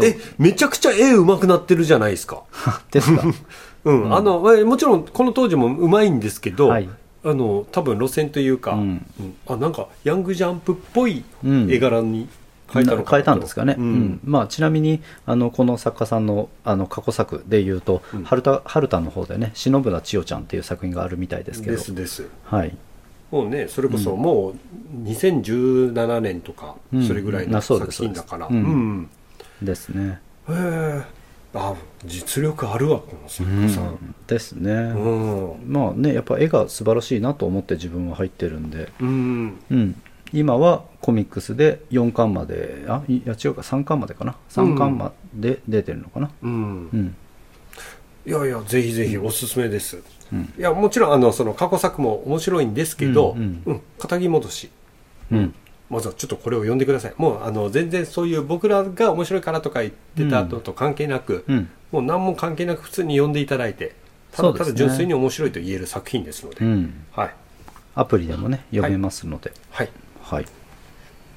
えめちゃくちゃ絵うまくなってるじゃないですか。ですか。うん、あのえもちろんこの当時もうまいんですけど、はいあの多分路線というか、うん。うん。あなんかヤングジャンプっぽいうん。絵柄に変えたのか変えたんですかね、ううん。んまあ、ちなみにあのこの作家さんのあの過去作でいうと、うん。春田春田の方でね「篠村千代ちゃん」っていう作品があるみたいですけど。ですです。はい。もうねそれこそもう2017年とか、うん。それぐらいあの作そうです品だから、そうです。うん。うん。ですね、へえあ実力あるわこの作家さん。ですね、うん。まあねやっぱ絵が素晴らしいなと思って自分は入ってるんで、うん。うん、今はコミックスで4巻まであいや違うか3巻までかな。3巻まで出てるのかな。うん。うん。いやいやぜひぜひおすすめです、うん。いやもちろんあのその過去作も面白いんですけど、ううん。ん。肩着戻しうんまずはちょっとこれを読んでください。もうあの全然そういう僕らが面白いからとか言ってたのと関係なく、うん。もう何も関係なく普通に読んでいただいてただただ純粋に面白いと言える作品ですので、うん。はい。アプリでもね読めますので。はい。はい。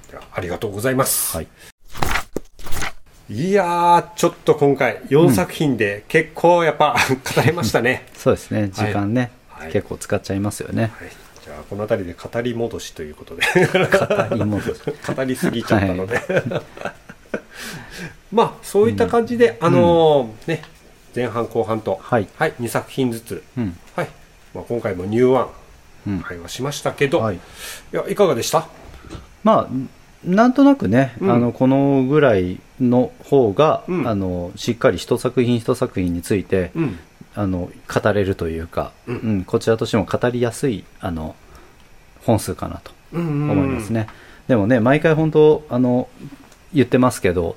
ではありがとうございます、はい。いやーちょっと今回4作品で結構やっぱ語れましたね、そうですね。時間ね、はい。結構使っちゃいますよね。はい、あこの辺りで語り戻しということで。語り戻し。語りすぎちゃったので、まあそういった感じで、あのーね前半後半と、はい。2作品ずつ、うん。はい。まあ、今回もニューワンうん。会話しましたけど、はい。い、やいかがでした？まあなんとなくね、うん。あのこのぐらいの方が、うん。あのしっかり一作品一作品について、うん。あの語れるというか、うん。うんこちらとしても語りやすいあの本数かなと思思いますね、でもね毎回本当あの言ってますけど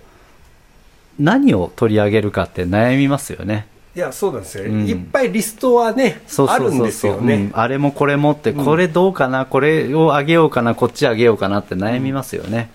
何を取り上げるかって悩みますよね。いやそうなんですよ、うん。いっぱいリストはねそうそうそうそう。あるんですよね、うん。あれもこれもってうんこれどうかな、これをあげようかなこっちあげようかなって悩みますよね、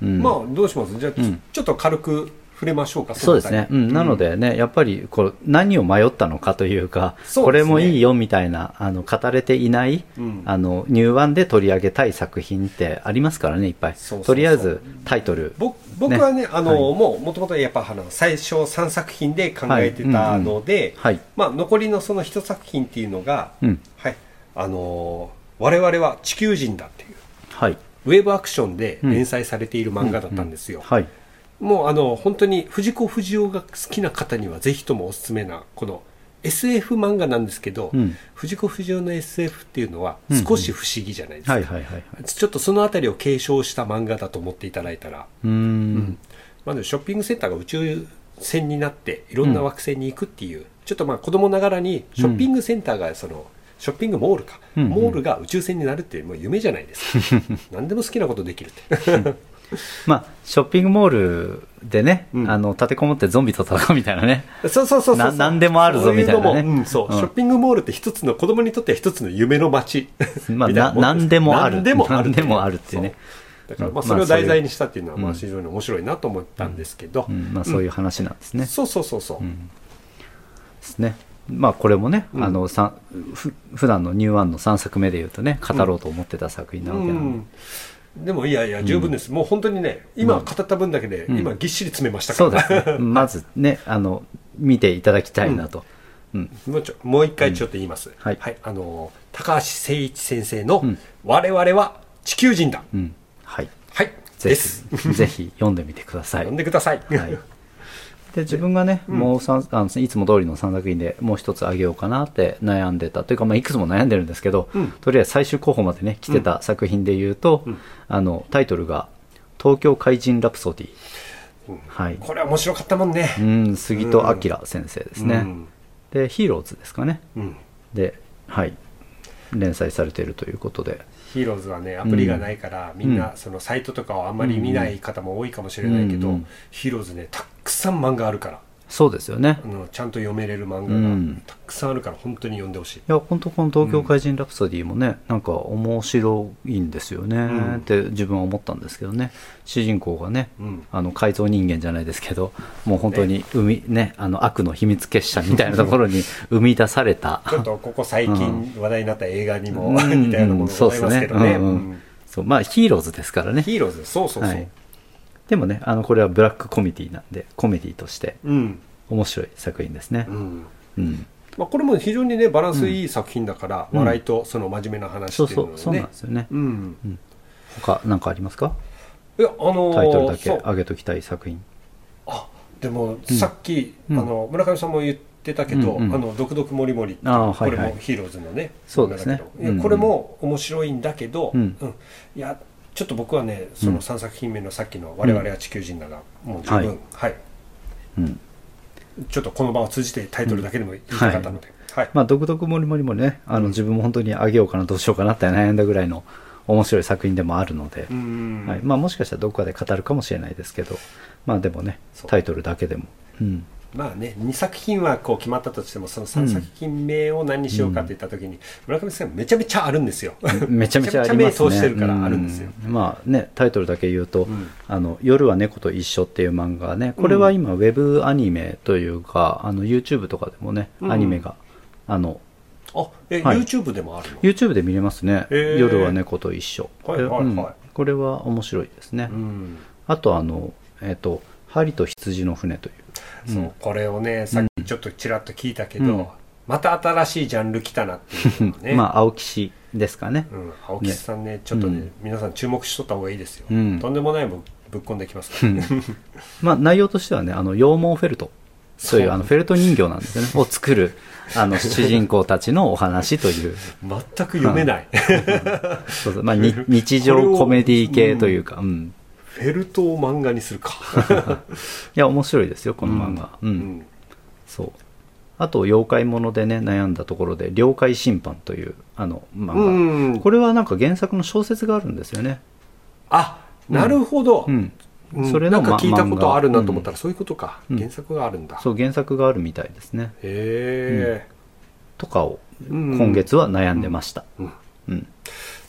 うん。まあどうします？じゃあ、ちょっと軽く触れましょうかそうですね、うん、なのでね、やっぱりこう何を迷ったのかというか、ね。これもいいよみたいなあの語れていない、うん。あのニューワンで取り上げたい作品ってありますからねいっぱい。そうそうそう。とりあえずタイトル。僕僕はねあの、はい。もうもともとやっぱあの最初3作品で考えてたので、はい。まあ、残りのその1作品っていうのが、うん。はい。あのー我々は地球人だっていう。はい。ウェブアクションで連載されている漫画だったんですよ、はいもうあの本当に藤子不二雄が好きな方にはぜひともおすすめなこの SF 漫画なんですけど、うん。藤子不二雄の SF っていうのはうんうん。少し不思議じゃないですか、ちょっとそのあたりを継承した漫画だと思っていただいたらうーん。まずショッピングセンターが宇宙船になっていろんな惑星に行くっていう、ちょっとまあ子供ながらにショッピングセンターがその、ショッピングモールか、うんうん。モールが宇宙船になるってもう夢じゃないですか。何でも好きなことできるって まあショッピングモールでね、うん。あの立てこもってゾンビと戦うみたいなね。そうそうそうそうでもあるぞみたいなね。そううのもうんそう、うんショッピングモールって一つの子供にとっては一つの夢の街 まあなもん。でもある。何でもある。もあるっていうね。だからまあうん。それを題材にしたっていうのはまあうん。非常に面白いなと思ったんですけど、うん。まあ、そういう話なんですね、そうそうそうそう、うん。ですね。まあこれもね、うん。あのさんふ普段のニューワンの3作目でいうとね語ろうと思ってた作品なわけなので、うんでもいやいや十分です、もう本当にね今語った分だけで、うん。今ぎっしり詰めましたかそうら、ですね。まずねあの見ていただきたいなと、うん。もう一回ちょっと言います、はい。あの高橋誠一先生のうん「我々は地球人だ」うん。はい。はいぜひ読んでみてください。読んでください、はい、で自分がね、もう三あのいつも通りの3作品でもう一つあげようかなって悩んでた。というか、まあ、いくつも悩んでるんですけど、うん。とりあえず最終候補までね来てた作品で言うと、うん。あのタイトルが「東京怪人ラプソディ」うん。はい。これは面白かったもんね。うん杉戸明先生ですね、うん。でヒーローズですかね。うん。ではい。連載されているということでヒーローズはねアプリがないから、みんなそのサイトとかをあんまり見ない方も多いかもしれないけど、うん。うん。ヒーローズねたくさん漫画あるからそうですよね。あのちゃんと読めれる漫うん。画がたくさんあるから本当に読んでほしい、いや本当この「東京怪人ラプソディ」もね、なんか面白いんですよね、ん。って自分は思ったんですけどね。主人公がね、うん。あの改造人間じゃないですけどもう本当に生み、ね、あの悪の秘密結社みたいなところに生み出された。ちょっとここ最近話題になった映画にも、うん。似たようなものがございますけどね。うんうん。うん。そうまあヒーローズですからね。ヒーローズそうそうそう、はいでもねあのこれはブラックコメディなんでコメディとしてうん。面白い作品ですね。うん。うん、まあ、これも非常にねバランスいい作品だから、うん笑いとその真面目な話そうっていうのをね。そうそうなんですよね、うん。他何かありますか？いやあのータイトルだけそう。上げときたい作品。あでもさっき、うん。あの村上さんも言ってたけど「うんうんあのドクドクもりもり」あーはいはい。これもヒーローズのねそうですね。これも面白いんだけど、うん。いやちょっと僕はねその3作品目のさっきの「我々は地球人だが」もう十分、はいはい。うん。ちょっとこの場を通じてタイトルだけでも言いたかったので、はい。まあ、独特もりもりもね、あの、自分も本当にあげようかな、どうしようかなって悩んだぐらいの面白い作品でもあるので、まあ、もしかしたらどこかで語るかもしれないですけど、まあ、でもねタイトルだけでも、うん、まあね2作品はこう決まったとしてもその3作品目を何にしようかって言った時に、村上さんめちゃめちゃあるんですよ。めちゃめちゃありますね。めちゃめちゃ目通してるからあるんですよ。うん。まあね、タイトルだけ言うと、ん。あの、夜は猫と一緒っていう漫画はね、これは今、ウェブアニメというか、あの、YouTube とかでもね、うん。アニメが、あの、あえ、はい。YouTube でもあるの？YouTube で見れますね。へー。夜は猫と一緒。はいはいはい。うん。これは面白いですね。うん。あとあの、えっ、と、針と羊の船というそうこれをねさっきちょっとちらっと聞いたけど、うん。また新しいジャンル来たなっていうのがね、まあ青木氏ですかね。うん、青木さんねちょっとね、うん。皆さん注目しとった方がいいですよ、うん。とんでもないもんぶっこんできますからね、まあ内容としてはねあの羊毛フェルト。というあのフェルト人形なんですよね。を作るあの主人公たちのお話という。全く読めない、そうそう、まあ、に 日常コメディ系というか、うん。フェルトを漫画にするか、いや、面白いですよ、この漫画。うん。うんそう。あと、妖怪ものでね、悩んだところで、妖怪審判という、あの、漫画。うんこれはなんか原作の小説があるんですよね。あなるほど、うん。うんそれのなんか聞いたことあるなと思った漫ら、そういうことか、うん原作があるんだ、そう、原作があるみたいですね。へえ、とかを、うん今月は悩んでました。うんうん。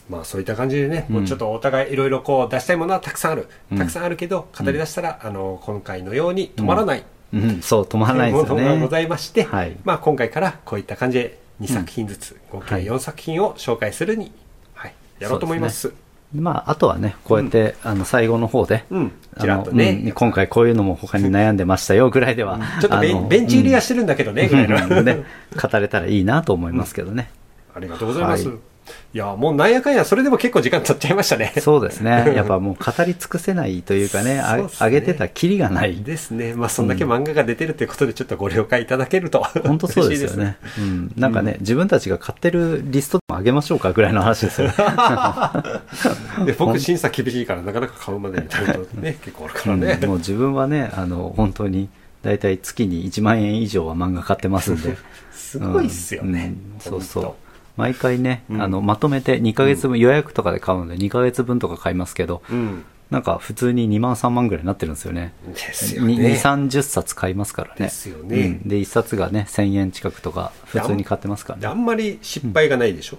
まあそういった感じでね、うん。もうちょっとお互いいろいろこう出したいものはたくさんある、うん。たくさんあるけど語り出したら、あの今回のように止まらない、うん、そう、止まらないですよものがごね。ざいまして、はい。まあ、今回からこういった感じで2作品ずつ、合計はい。4作品を紹介するに、はい、やろうと思います。まあ、あとはね、こうやって、あの、最後の方で、うん、あちらっのとね、うん。今回こういうのも他に悩んでましたよぐらいでは、ちょっとベンベンチ入りはしてるんだけどね、ぐらいの。うん。ね、語れたらいいなと思いますけどね。ありがとうございます。はいい、や、もうなんやかんや、それでも結構時間経っちゃいましたね。そうですね。やっぱもう語り尽くせないというかね、あね上げてたらキリがない。ですね。まあ、そんだけ漫画が出てるということで、ちょっとご了解いただけると。本当そうですよね。うん。なんかね、自分たちが買ってるリストも上げましょうかぐらいの話ですよね。で僕、審査厳しいから、なかなか買うまでになるとね、結構あるからね。うんもう自分はね、あの、本当に、だいたい月に1万円以上は漫画買ってますんで。すごいっすよね。うんそうそう。毎回ね、うんあの、まとめて2ヶ月分、予約とかで買うので2ヶ月分とか買いますけど、うん。なんか普通に2万3万ぐらいになってるんですよね。ですよ2、ね。30冊買いますからね。ですよねうんで、1冊がね、1000円近くとか、普通に買ってますからね。であんまり失敗がないでしょ？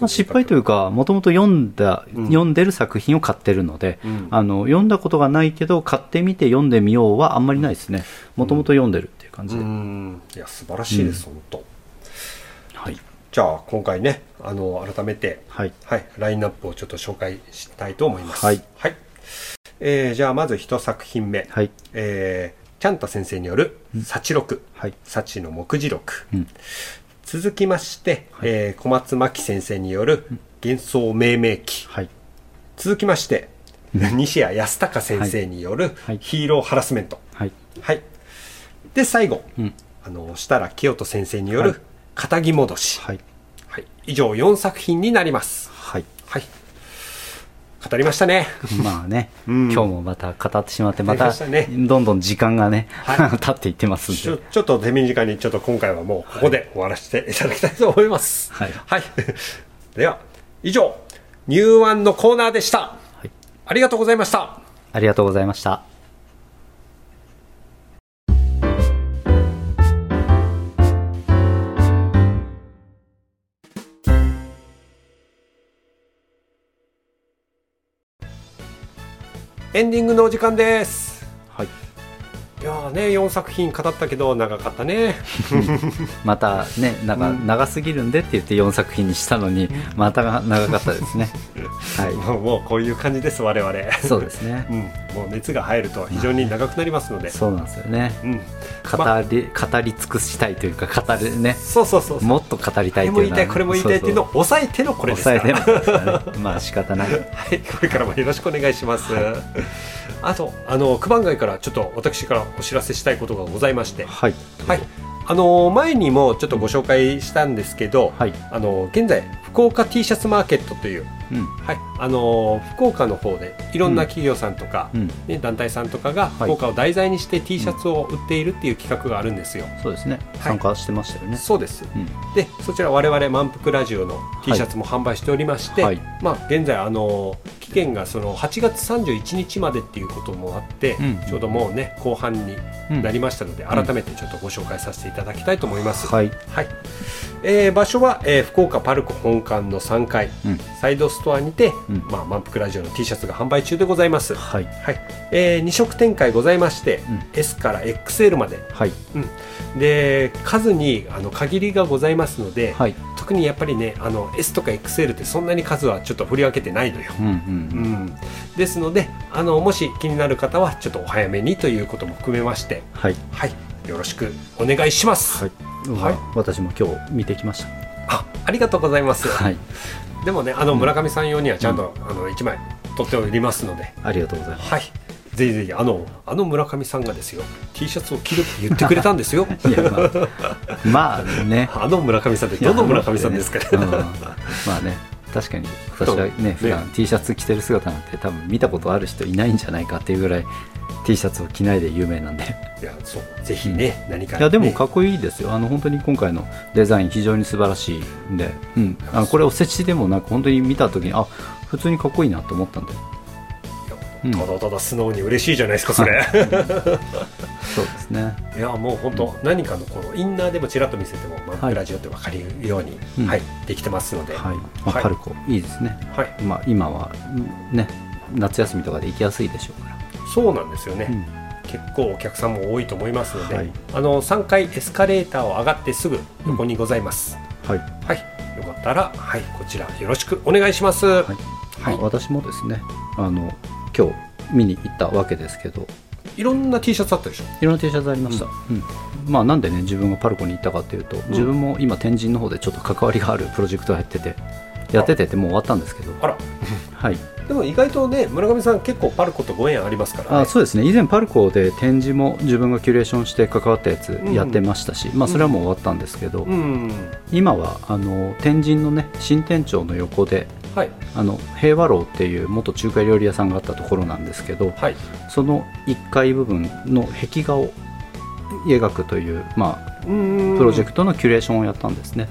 まあ、失敗というか、もともと読んだ、うん読んでる作品を買ってるので、うんあの、読んだことがないけど、買ってみて読んでみようはあんまりないですね。もともと読んでるっていう感じうで。ん。いや、素晴らしいです、本当。はい。じゃあ、今回ね、あの、改めて、はい。はい、ラインナップをちょっと紹介したいと思います。はい。えーじゃあ、まず一作品目。はい。えー、ちゃんた先生による、幸録。はい。幸の目次録。うん。続きまして、えー小松真希先生による、幻想命名記。はい。続きまして、西谷康隆先生による、はいヒーローハラスメント。はい。はい。で、最後、うん。あの、設楽清人先生によるはい、肩着戻し。はい。はい。以上4作品になります。はい。はい。語りましたね。まあね、うん今日もまた語ってしまって、また、ねどんどん時間がね、はい 経っていってますんちょで。ちょっと手短に、ちょっと今回はもうここで終わらせていただきたいと思います。はいはい。では、以上、ニューワンのコーナーでした。はい。ありがとうございました。ありがとうございました。エンディングのお時間です。はい。いやーね、4作品語ったけど長かったね。またね、なんかうん長すぎるんでって言って4作品にしたのに、またが長かったですね。はもうもうこういう感じです、我々。い。そうですね。うん、もう熱が入ると非常に長くなりますので。そうなんですよね。うん。語り、語り尽くしたいというか、語るね、そうそうそう。もっと語りたいというのはこれも言いたい、これも言いたいっていうのを抑えてのこれですから。抑えてますからね。まあ仕方ない。はい、これからもよろしくお願いします。あと、あの、九番街からちょっと私からお知らせしたいことがございまして、はい。はい。あの、前にもちょっとご紹介したんですけど、はい。あの、現在、福岡 T シャツマーケットという、うん。はい、あの福岡の方でいろんな企業さんとか、うん。ね、団体さんとかがはい福岡を題材にして T シャツを売っているっていう企画があるんですよ。そうですね。はい参加してましたよね。そうです。うん。でそちら我々満腹ラジオの T シャツも販売しておりまして、はいまあ、現在あの期限がその8月31日までっていうこともあって、うん。ちょうどもうね後半になりましたので、ん。改めてちょっとご紹介させていただきたいと思います。はい。はい。えー場所は、えー福岡パルコ本館の3階、うん。サイドストアにて、うん。まあ、満腹ラジオの T シャツが販売中でございます。はい。はい、え2色展開ございまして、うん。S から XL まで、はい。うん、で数にあの限りがございますので、はい。特にやっぱりねあの S とか XL ってそんなに数はちょっと振り分けてないのよ、うんうんうん、ですのであのもし気になる方はちょっとお早めにということも含めましてはい。はい。よろしくお願いします、はい、はい。私も今日見てきました。あありがとうございます、はい。でもねあの村上さん用にはちゃんと、あの1枚取っておりますので。ありがとうございます。はいぜひぜひあのあの村上さんがですよ T シャツを着るって言ってくれたんですよ。いやまあまあね。あの村上さんってどの村上さんですか？うん。まあね確かに私はね普段 T シャツ着てる姿なんて多分見たことある人いないんじゃないかっていうぐらい T シャツを着ないで有名なんで。いやそう。ぜひね何か、ね、いやでもかっこいいですよ。あの本当に今回のデザイン非常に素晴らしいんで、うん、あのこれおせちでもなく本当に見た時にあ普通にかっこいいなと思ったんでうん。ただただ素直に嬉しいじゃないですかそれ。そうですね。いやもう本当、何かのこのインナーでもちらっと見せてもマップラジオって分かるように、うん。はいできてますので、はい、まあはい。パルコいいですね。はい。まあ今はうんね夏休みとかで行きやすいでしょうから。そうなんですよね、うん。結構お客さんも多いと思いますので、はい。あの3階エスカレーターを上がってすぐ横にございます、はい。はい。よかったらはいこちらよろしくお願いします。はい。はい。まあ私もですねあの今日見に行ったわけですけど。いろんな T シャツあったでしょ？いろんな T シャツありました、うん。まあなんでね自分がパルコに行ったかっていうと、自分も今天神の方でちょっと関わりがあるプロジェクトをやっててやっててってもう終わったんですけど。あら。はい。でも意外とね村上さん結構パルコとご縁ありますからね。あそうですね。以前パルコで展示も自分がキュレーションして関わったやつやってましたし、まあそれはもう終わったんですけど、うん。今はあの天神のね新店長の横ではい。あの平和楼っていう元中華料理屋さんがあったところなんですけどはい。その1階部分の壁画を描くという、まあ、ププロジェクトのキュレーションをやったんですね。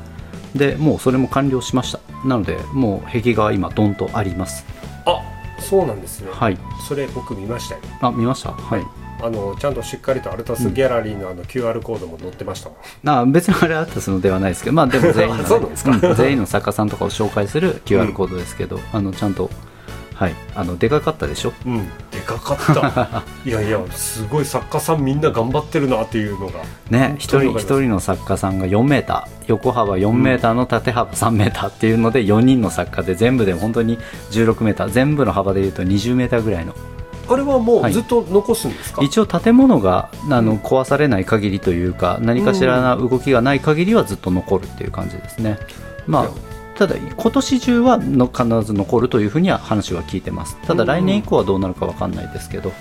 でもうそれも完了しました。なのでもう壁画は今ドンとあります。あそうなんですね、はい。それ僕見ましたよ。あ見ました？はいあのちゃんとしっかりとアルタスギャラリーのあの QR コードも載ってましたもん、あ別にあれあったのではないですけどまあでも 全員の、そうなんですか。うん全員の作家さんとかを紹介する QR コードですけど、あのちゃんとはい。あのでかかったでしょ？うん、でかかった。いやいやすごい作家さんみんな頑張ってるなっていうのが。ね一人一人の作家さんが4メーター。横幅4メーターの縦幅3メーターっていうので4人の作家で全部で本当に16メーター。全部の幅でいうと20メーターぐらいのあれはもはい。うずっと残すんですか、一応建物があのうん。壊されない限りというか何かしらな動きがない限りはずっと残るっていう感じですね。まあただ今年中はの必ず残るというふうには話は聞いてます。ただうん来年以降はどうなるかわかんないですけど、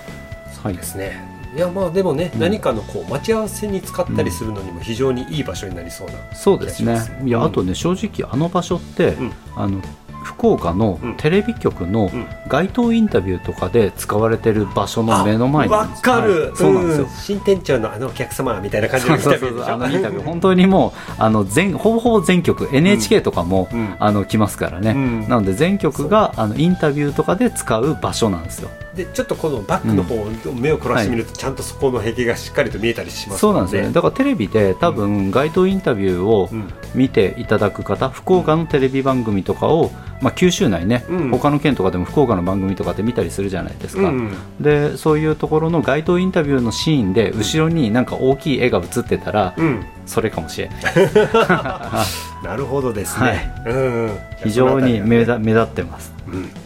はいですね。いやまあでもね、うん。何かのこう待ち合わせに使ったりするのにも非常にいい場所になりそうな、そうですね。いやうんあとね正直あの場所って、うん。あの福岡のうん。テレビ局のうん。街頭インタビューとかで使われてる場所の目の前にわかる、はい。そうなんですよ、新店長のあのお客様みたいな感じのインタビューでしょ？あのインタビュー本当にもうあの全ほぼほぼ全局 NHK とかも、うん。あの来ますからね、うん。なので全局があのインタビューとかで使う場所なんですよ。でちょっとこのバックの方を目を凝らしてみると、ちゃんとそこの壁がしっかりと見えたりしますそうなんですよね。だからテレビで多分街頭インタビューをうん。見ていただく方福岡のテレビ番組とかを、まあ、九州内ね、うん。他の県とかでも福岡の番組とかで見たりするじゃないですか、うんでそういうところの街頭インタビューのシーンで後ろになんか大きい絵が映ってたら、うん。それかもしれない。なるほどですね、うんうん。非常に目目立目立ってます、うん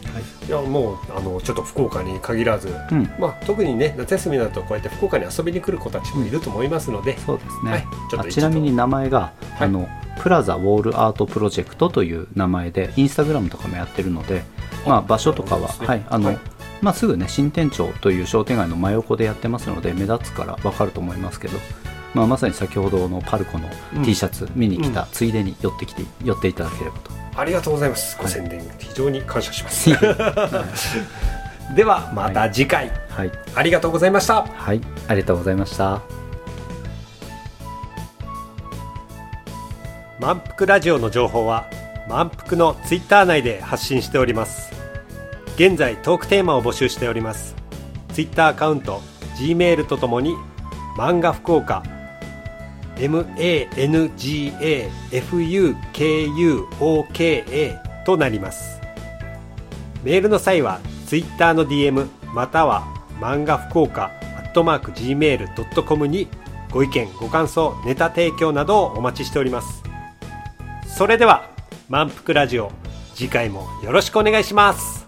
いやもうあのちょっと福岡に限らず、うん、まあ、特にね夏休みだとこうやって福岡に遊びに来る子たちもいると思いますので、そうですね、はいちょっとあちなみに名前が、い。あのプラザウォールアートプロジェクトという名前でインスタグラムとかもやってるので、まあ、場所とかは、ね。はいあのはい。まあ、すぐね新店長という商店街の真横でやってますので目立つから分かると思いますけど、まあ、まさに先ほどのパルコのうん。T シャツ見に来た、うんついでに寄ってきて寄っていただければと。ありがとうございます。ご宣伝、非常に感謝します。は ではまた次回、い、ありがとうございました。はい、ありがとうございました。満腹ラジオの情報は満腹のツイッター内で発信しております。現在トークテーマを募集しております。ツイッターアカウント G メールとともに漫画福岡 manga-fukuoka となります。メールの際は Twitter の DM または漫画福岡アットマーク Gmail.com にご意見ご感想ネタ提供などをお待ちしております。それでは満腹ラジオ次回もよろしくお願いします。